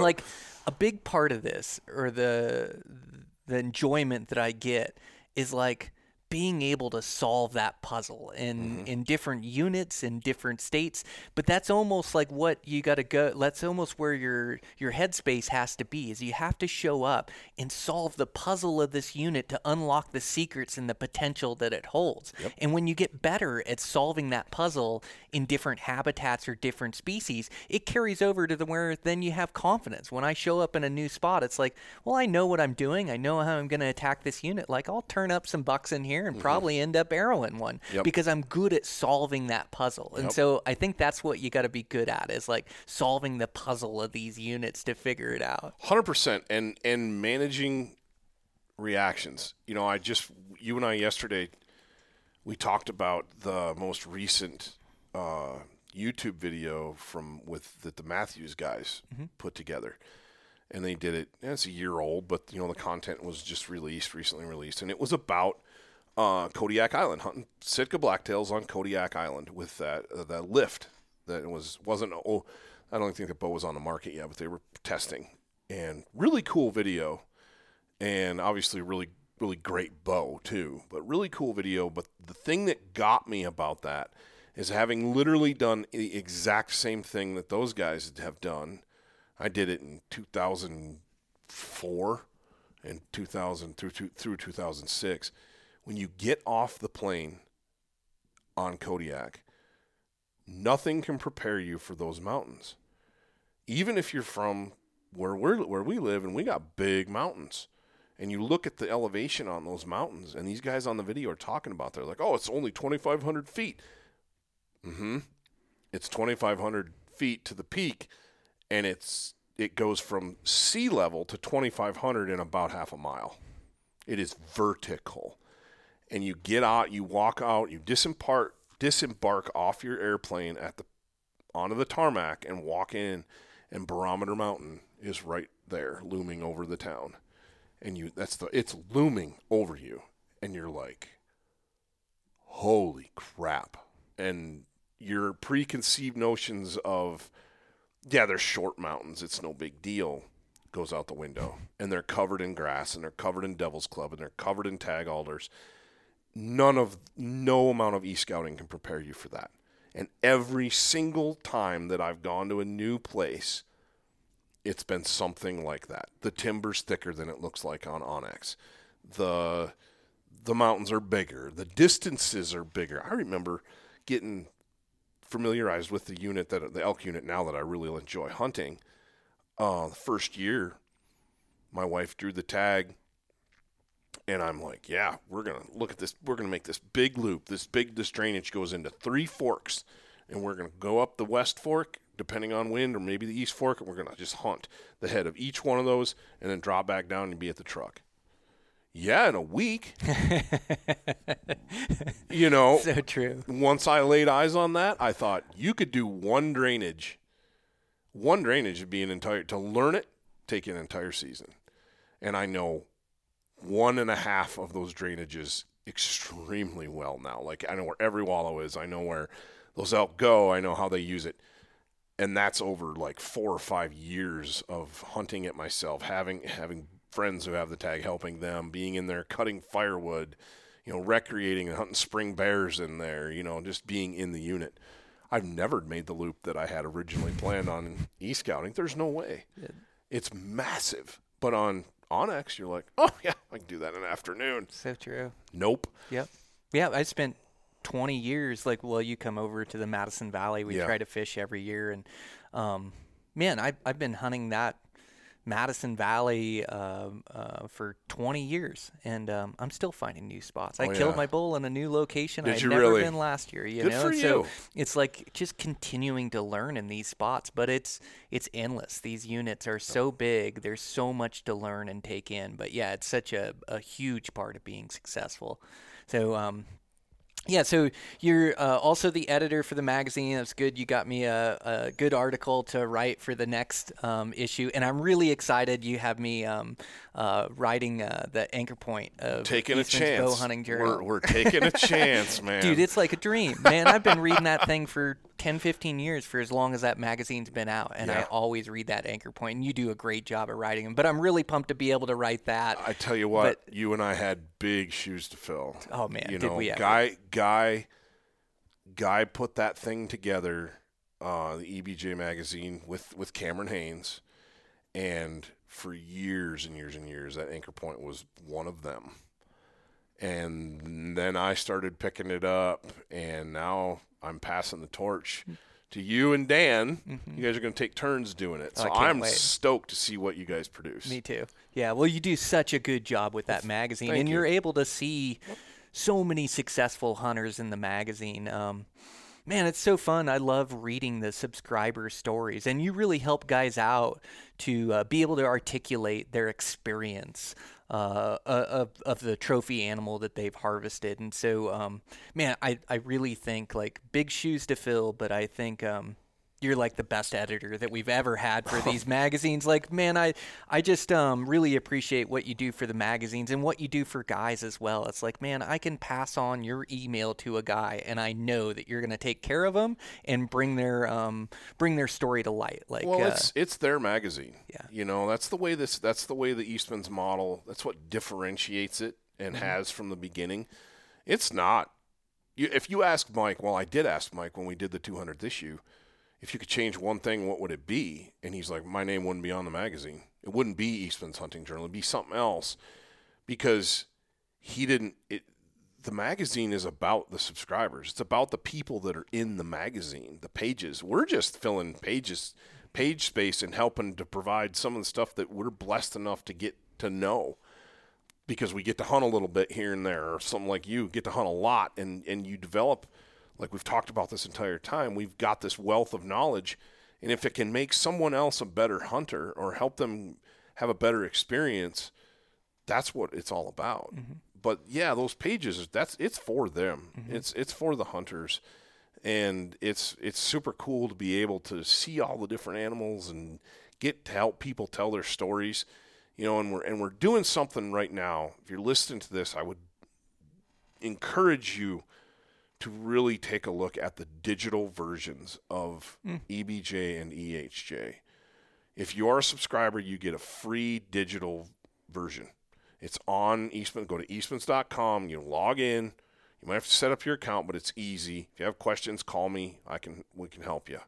like a big part of this, or the the enjoyment that I get, is like being able to solve that puzzle in mm-hmm. in different units in different states but that's almost like what you got to go that's almost where your your headspace has to be is you have to show up and solve the puzzle of this unit to unlock the secrets and the potential that it holds. And when you get better at solving that puzzle in different habitats or different species it carries over to the where then you have confidence. When i show up in a new spot it's like well i know what i'm doing. I know how i'm going to attack this unit. Like i'll turn up some bucks in here and probably end up arrowing one Yep. because i'm good at solving that puzzle. And so i think that's what you got to be good at is like solving the puzzle of these units to figure it out. Hundred percent, and and managing reactions. You know, I just you and I yesterday we talked about the most recent uh, YouTube video from with that the Mathews guys put together, and they did it. It's a year old, but you know the content was just released recently released, and it was about uh, Kodiak Island hunting Sitka blacktails on Kodiak Island with that uh, that lift that was wasn't oh I don't think the bow was on the market yet, but they were testing. And really cool video. And obviously really really great bow too but really cool video. But the thing that got me about that is having literally done the exact same thing that those guys have done. I did it in 2004 and 2000 through through 2006 when you get off the plane on Kodiak nothing can prepare you for those mountains. Even if you're from where we're where we live and we got big mountains and you look at the elevation on those mountains and these guys on the video are talking about they're like oh it's only 2500 feet. Mm-hmm. It's 2500 feet to the peak and it's it goes from sea level to 2500 in about half a mile. It is vertical and you get out you walk out you disembark disembark off your airplane at the onto the tarmac and walk in and barometer mountain is right there looming over the town. And you that's the it's looming over you. And you're like holy crap. And your preconceived notions of yeah they're short mountains it's no big deal goes out the window. And they're covered in grass and they're covered in devil's club and they're covered in tag alders none of no amount of e-scouting can prepare you for that. And every single time that i've gone to a new place it's been something like that. The timber's thicker than it looks like on onX. The the mountains are bigger. The distances are bigger. I remember getting familiarized with the unit that the elk unit now that i really enjoy hunting. Uh the first year my wife drew the tag and I'm like, yeah, we're gonna look at this. We're gonna make this big loop. This big this drainage goes into three forks, and we're gonna go up the west fork, depending on wind, or maybe the east fork, and we're gonna just hunt the head of each one of those, and then drop back down and be at the truck. Yeah, in a week. [laughs] you know, so true once I laid eyes on that, I thought you could do one drainage. One drainage would be an entire to learn it, take an entire season. And I know one and a half of those drainages extremely well now. Like I know where every wallow is. I know where those elk go. I know how they use it. And that's over like four or five years of hunting it myself, having having friends who have the tag helping them, being in there cutting firewood, you know, recreating and hunting spring bears in there, you know, just being in the unit. I've never made the loop that I had originally planned on e scouting. There's no way. It's massive. But on onX, you're like, oh, [laughs] yeah, I can do that in an afternoon. So true. Nope. Yep. Yeah, I spent 20 years like well you come over to the Madison Valley we Yeah. try to fish every year and um man I I've been hunting that Madison Valley um uh, for 20 years and um, I'm still finding new spots. I Oh, killed yeah. my bull in a new location Did I'd you never really? been last year, you Good know. for and so you. it's like just continuing to learn in these spots, but it's it's endless. These units are so big. There's so much to learn and take in. But yeah, it's such a, a huge part of being successful. So um, yeah, so you're uh, also the editor for the magazine. That's good. You got me a, a good article to write for the next um, issue, and I'm really excited. You have me um, uh, writing uh, the anchor point of Taking a chance. Bow Hunting Journal. We're, we're taking a [laughs] chance, man. Dude, it's like a dream, man. I've been reading that thing for 10, 15 years for as long as that magazine's been out, and I always read that anchor point, and you do a great job at writing them. But I'm really pumped to be able to write that. I tell you what, you and I had big shoes to fill. Oh, man, you did know, we ever. guy, guy, guy put that thing together, uh, the EBJ magazine with with Cameron Hanes, and for years and years and years, that anchor point was one of them. And then I started picking it up, and now I'm passing the torch to you and Dan. You guys are going to take turns doing it. Mm-hmm. Oh, So I'm wait. stoked to see what you guys produce. Me too. Yeah, well, you do such a good job with that magazine, thank and you. you're able to see so many successful hunters in the magazine. Um, man, it's so fun. I love reading the subscriber stories, and you really help guys out to uh, be able to articulate their experience. Uh, uh, of, of the trophy animal that they've harvested, and so, um, man, I, I really think like big shoes to fill, but I think um, you're like the best editor that we've ever had for [laughs] these magazines. Like, man, I I just um, really appreciate what you do for the magazines and what you do for guys as well. It's like, man, I can pass on your email to a guy, and I know that you're gonna take care of them and bring their um bring their story to light. Like, Well, uh, it's it's their magazine. Yeah. You know, that's the way this that's the way the Eastman's model. That's what differentiates it and Mm-hmm. has from the beginning. It's not. You, if you ask Mike, well, I did ask Mike when we did the 200th issue, if you could change one thing, what would it be? And he's like, my name wouldn't be on the magazine. It wouldn't be Eastman's Hunting Journal. It'd be something else, because he didn't. It, the magazine is about the subscribers. It's about the people that are in the magazine, the pages. We're just filling pages, page space, and helping to provide some of the stuff that we're blessed enough to get to know because we get to hunt a little bit here and there, or something like you get to hunt a lot, and and you develop, like we've talked about this entire time. We've got this wealth of knowledge, and if it can make someone else a better hunter or help them have a better experience, that's what it's all about. Mm-hmm. But yeah, those pages that's it's for them. Mm-hmm. It's it's for the hunters. And it's it's super cool to be able to see all the different animals and get to help people tell their stories. You know, and we're and we're doing something right now. If you're listening to this, I would encourage you to really take a look at the digital versions of hmm. EBJ and EHJ. If you are a subscriber, you get a free digital version. It's on Eastman. Go to eastmans.com. You log in. You might have to set up your account, but it's easy. If you have questions, call me. I can we can help you.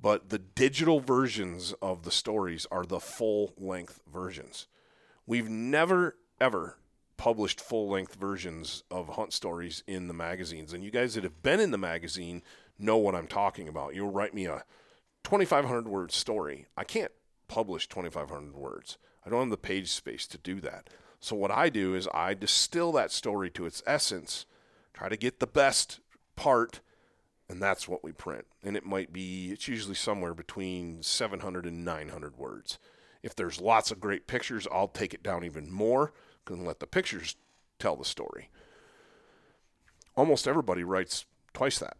But the digital versions of the stories are the full length versions. We've never ever published full length versions of hunt stories in the magazines. And you guys that have been in the magazine know what I'm talking about. You'll write me a 2,500 word story. I can't publish 2,500 words. I don't have the page space to do that. So what I do is I distill that story to its essence, try to get the best part, and that's what we print. And it might be, it's usually somewhere between 700 and 900 words. If there's lots of great pictures, I'll take it down even more and let the pictures tell the story. Almost everybody writes twice that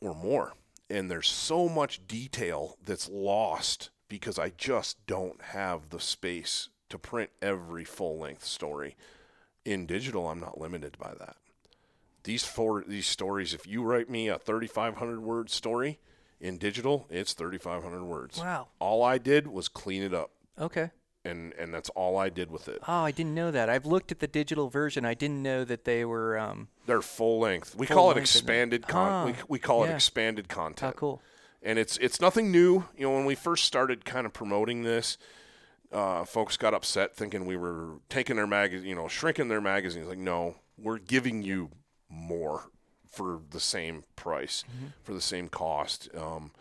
or more. And there's so much detail that's lost because I just don't have the space to print every full length story. In digital, I'm not limited by that. These four these stories, if you write me a 3,500 word story in digital, it's 3,500 words. Wow. All I did was clean it up. okay. And and that's all I did with it. Oh, I didn't know that. I've looked at the digital version. I didn't know that they were. Um, They're full length. We Full call it length, it? expanded con. we, Ah, we call it expanded content. how cool. and it's it's nothing new. You know, when we first started kind of promoting this, uh, folks got upset thinking we were taking their magazine, you know, shrinking their magazines. Like, no, we're giving you more for the same price, for the same cost. Um,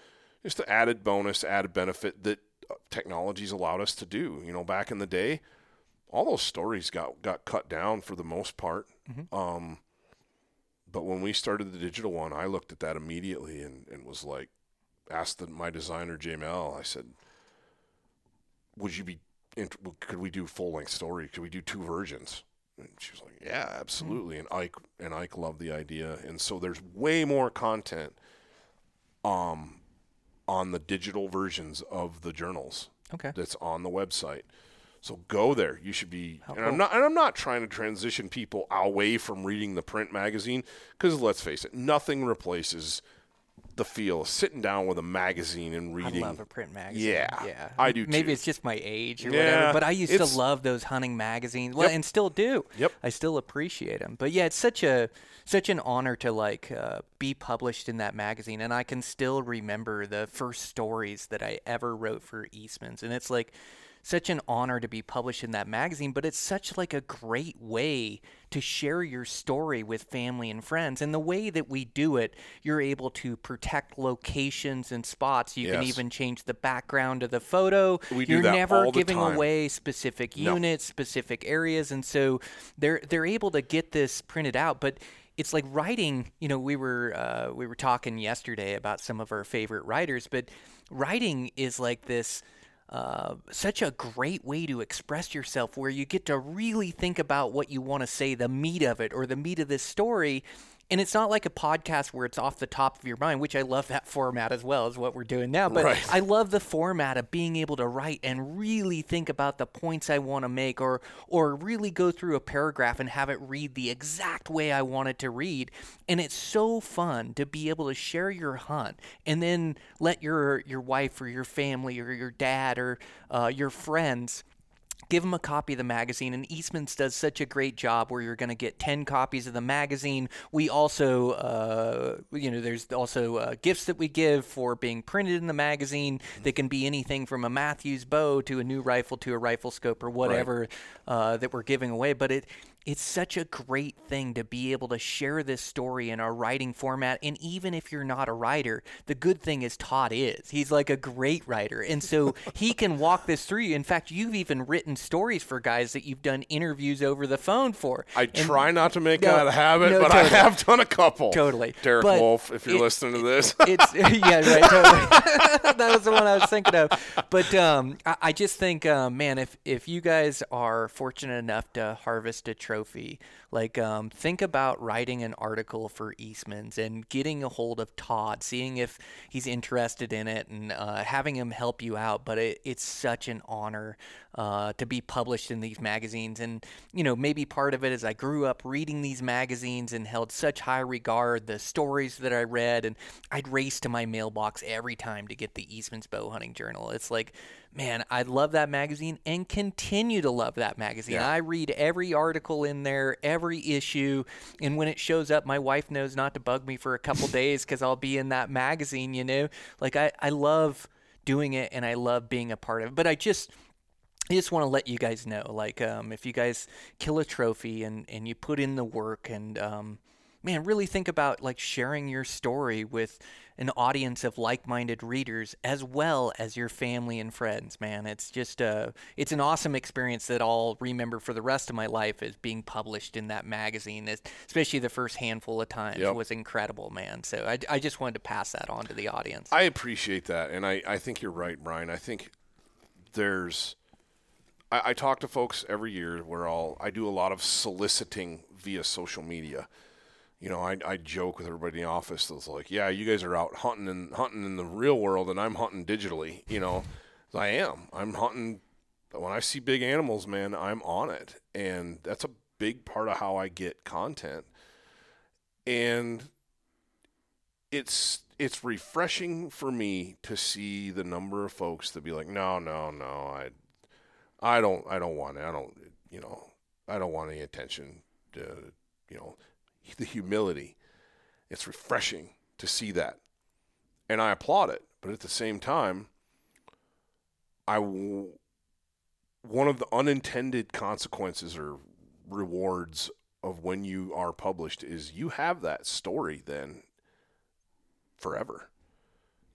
just an added bonus, added benefit that technology's allowed us to do. You know, back in the day, all those stories got got cut down for the most part. Um, but when we started the digital one, I looked at that immediately and, and was like, asked the, my designer Jamel. I said, "Would you be? Could we do full length story? Could we do two versions?" And she was like, "Yeah, absolutely." And Ike and Ike loved the idea, and so there's way more content, um, on the digital versions of the journals Okay. that's on the website. So go there. You should be. How and I'm not. And I'm not trying to transition people away from reading the print magazine because let's face it, nothing replaces the feel of sitting down with a magazine and reading. I love a print magazine. Yeah, yeah. I do too. Maybe too. it's just my age or Yeah, whatever. But I used to love those hunting magazines. Well, Yep. and still do. Yep. I still appreciate them. But yeah, it's such a such an honor to like uh, be published in that magazine, and I can still remember the first stories that I ever wrote for Eastman's, and it's like such an honor to be published in that magazine but it's such like a great way to share your story with family and friends. And the way that we do it you're able to protect locations and spots. You can even change the background of the photo. We do you're that never all the giving time. away specific No. units specific areas and so they're they're able to get this printed out. But it's like writing you know we were uh, we were talking yesterday about some of our favorite writers but writing is like this uh, such a great way to express yourself where you get to really think about what you want to say, the meat of it, or the meat of this story. And it's not like a podcast where it's off the top of your mind, which I love that format as well as what we're doing now. But Right. I love the format of being able to write and really think about the points I want to make or or really go through a paragraph and have it read the exact way I want it to read. And it's so fun to be able to share your hunt and then let your your wife or your family or your dad or uh, your friends give them a copy of the magazine and eastman's does such a great job where you're going to get 10 copies of the magazine. We also uh, you know there's also uh, gifts that we give for being printed in the magazine that can be anything from a mathews bow to a new rifle to a rifle scope or whatever uh, that we're giving away but it it's such a great thing to be able to share this story in a writing format. And even if you're not a writer, the good thing is Todd is. He's like a great writer. And so he can walk this through you. In fact, you've even written stories for guys that you've done interviews over the phone for. I And- try not to make No, that a habit, no, but totally. I have done a couple. Totally. Derek But Wolf, if you're it- listening to this. [laughs] it's yeah right totally [laughs] [laughs] that was the one i was thinking of but um i, I just think um, man if if you guys are fortunate enough to harvest a trophy like um think about writing an article for eastman's and getting a hold of todd seeing if he's interested in it and uh, having him help you out but it, it's such an honor uh, to be published in these magazines. And you know maybe part of it is i grew up reading these magazines and held such high regard the stories that i read and i'd race to my mailbox every time to get the eastman's bow hunting journal. It's like man i love that magazine and continue to love that magazine. Yeah. i read every article in there every issue and when it shows up my wife knows not to bug me for a couple days because i'll be in that magazine you know? Like i, I love doing it and i love being a part of it but i just I just want to let you guys know, like, um, if you guys kill a trophy and, and you put in the work and, um, man, really think about like sharing your story with an audience of like-minded readers as well as your family and friends, man. It's just, uh, it's an awesome experience that I'll remember for the rest of my life as being published in that magazine, especially the first handful of times Yep. was incredible, man. So I, I just wanted to pass that on to the audience. I appreciate that, and I, I think you're right, Brian. I think there's I, I talk to folks every year where I'll I do a lot of soliciting via social media. You know, I, I joke with everybody in the office that's like, yeah, you guys are out hunting and hunting in the real world, and I'm hunting digitally. You know, I am. I'm hunting. When I see big animals, man, I'm on it, and that's a big part of how I get content. And it's it's refreshing for me to see the number of folks that be like, no, no, no, I I don't I don't want it. I don't you know I don't want any attention to you know [laughs] the humility. It's refreshing to see that, and I applaud it. But at the same time, I w- one of the unintended consequences or rewards of when you are published is you have that story then forever.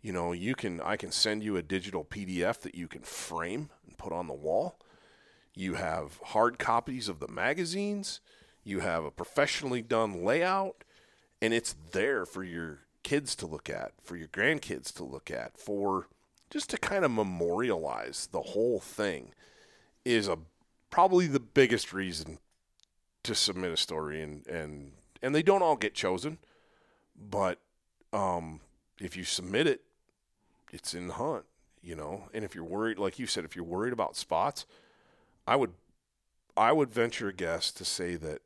You know, you can I can send you a digital PDF that you can frame and put on the wall. You have hard copies of the magazines. You have a professionally done layout, and it's there for your kids to look at, for your grandkids to look at, for just to kind of memorialize the whole thing is a probably the biggest reason to submit a story and and and they don't all get chosen, but um, if you submit it, it's in the hunt, you know. And if you're worried, like you said, if you're worried about spots, I would I would venture a guess to say that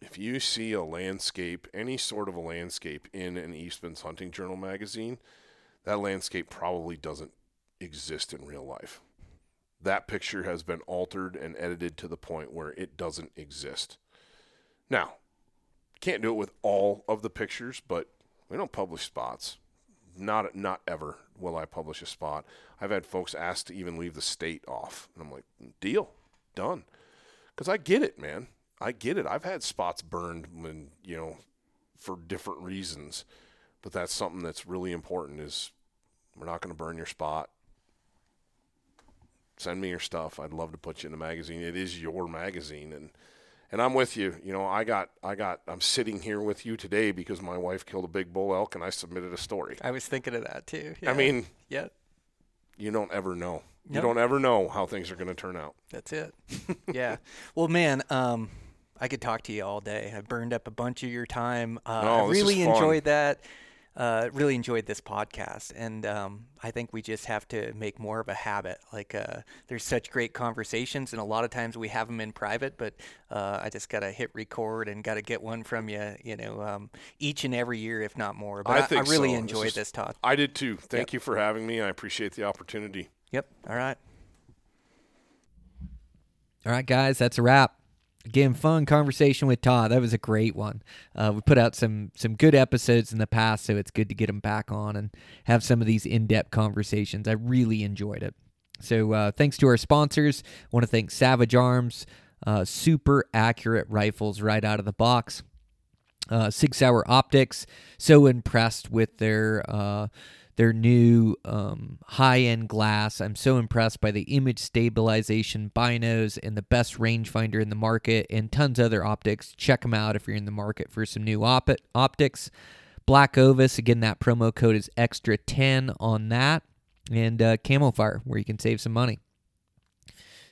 if you see a landscape, any sort of a landscape in an Eastman's Hunting Journal magazine, that landscape probably doesn't exist in real life. That picture has been altered and edited to the point where it doesn't exist. Now, can't do it with all of the pictures, but we don't publish spots. Not not ever will I publish a spot. I've had folks ask to even leave the state off, and I'm like, deal, done. Because I get it, man. I get it. I've had spots burned when you know for different reasons, but that's something that's really important. Is we're not going to burn your spot. Send me your stuff. I'd love to put you in the magazine. It is your magazine, and and I'm with you. You know, I got, I got, I'm sitting here with you today because my wife killed a big bull elk and I submitted a story. I was thinking of that too. I mean, yeah, you don't ever know. You don't ever know how things are going to turn out. that's it. [laughs] yeah. Well, man, um, I could talk to you all day. I burned up a bunch of your time. Uh, No, I this is really fun. enjoyed that. Uh, really enjoyed this podcast, and um, I think we just have to make more of a habit. Like, uh, there's such great conversations, and a lot of times we have them in private, but uh, I just gotta hit record and gotta get one from you, you know, um, each and every year, if not more. But I, think I really so. enjoyed is- this, Todd. I did too. Thank Yep. you for having me. I appreciate the opportunity. Yep. All right. All right, guys, that's a wrap. Again, fun conversation with Todd. That was a great one. Uh, we put out some some good episodes in the past, so it's good to get him back on and have some of these in depth conversations. I really enjoyed it. So uh, thanks to our sponsors. I want to thank Savage Arms, uh, super accurate rifles right out of the box. Uh, Sig Sauer Optics, so impressed with their uh, their new um, high end glass. I'm so impressed by the image stabilization binos and the best rangefinder in the market and tons of other optics. Check them out if you're in the market for some new op- optics. Black Ovis, again, that promo code is extra 10 on that. And uh, Camo Fire, where you can save some money.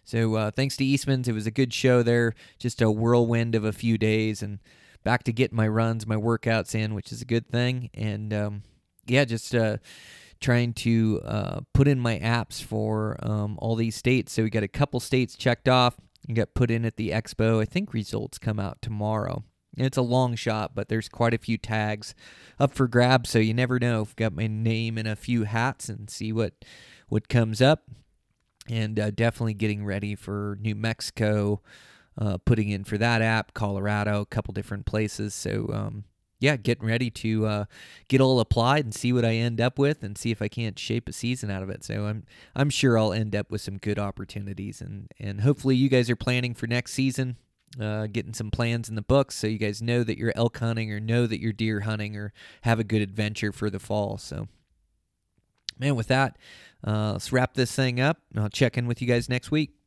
So uh, thanks to Eastman's. It was a good show there. Just a whirlwind of a few days and back to getting my runs, my workouts in, which is a good thing. And um, yeah, just uh, trying to uh, put in my apps for um, all these states. So we got a couple states checked off and got put in at the expo. I think results come out tomorrow. It's a long shot, but there's quite a few tags up for grabs, so you never know. I've got my name in a few hats and see what what comes up. And uh, definitely getting ready for New Mexico, uh, putting in for that app, Colorado, a couple different places. So um, yeah, getting ready to uh, get all applied and see what I end up with, and see if I can't shape a season out of it. So I'm I'm sure I'll end up with some good opportunities, and and hopefully you guys are planning for next season, uh, getting some plans in the books, so you guys know that you're elk hunting or know that you're deer hunting or have a good adventure for the fall. So man, with that, uh, let's wrap this thing up. I'll check in with you guys next week.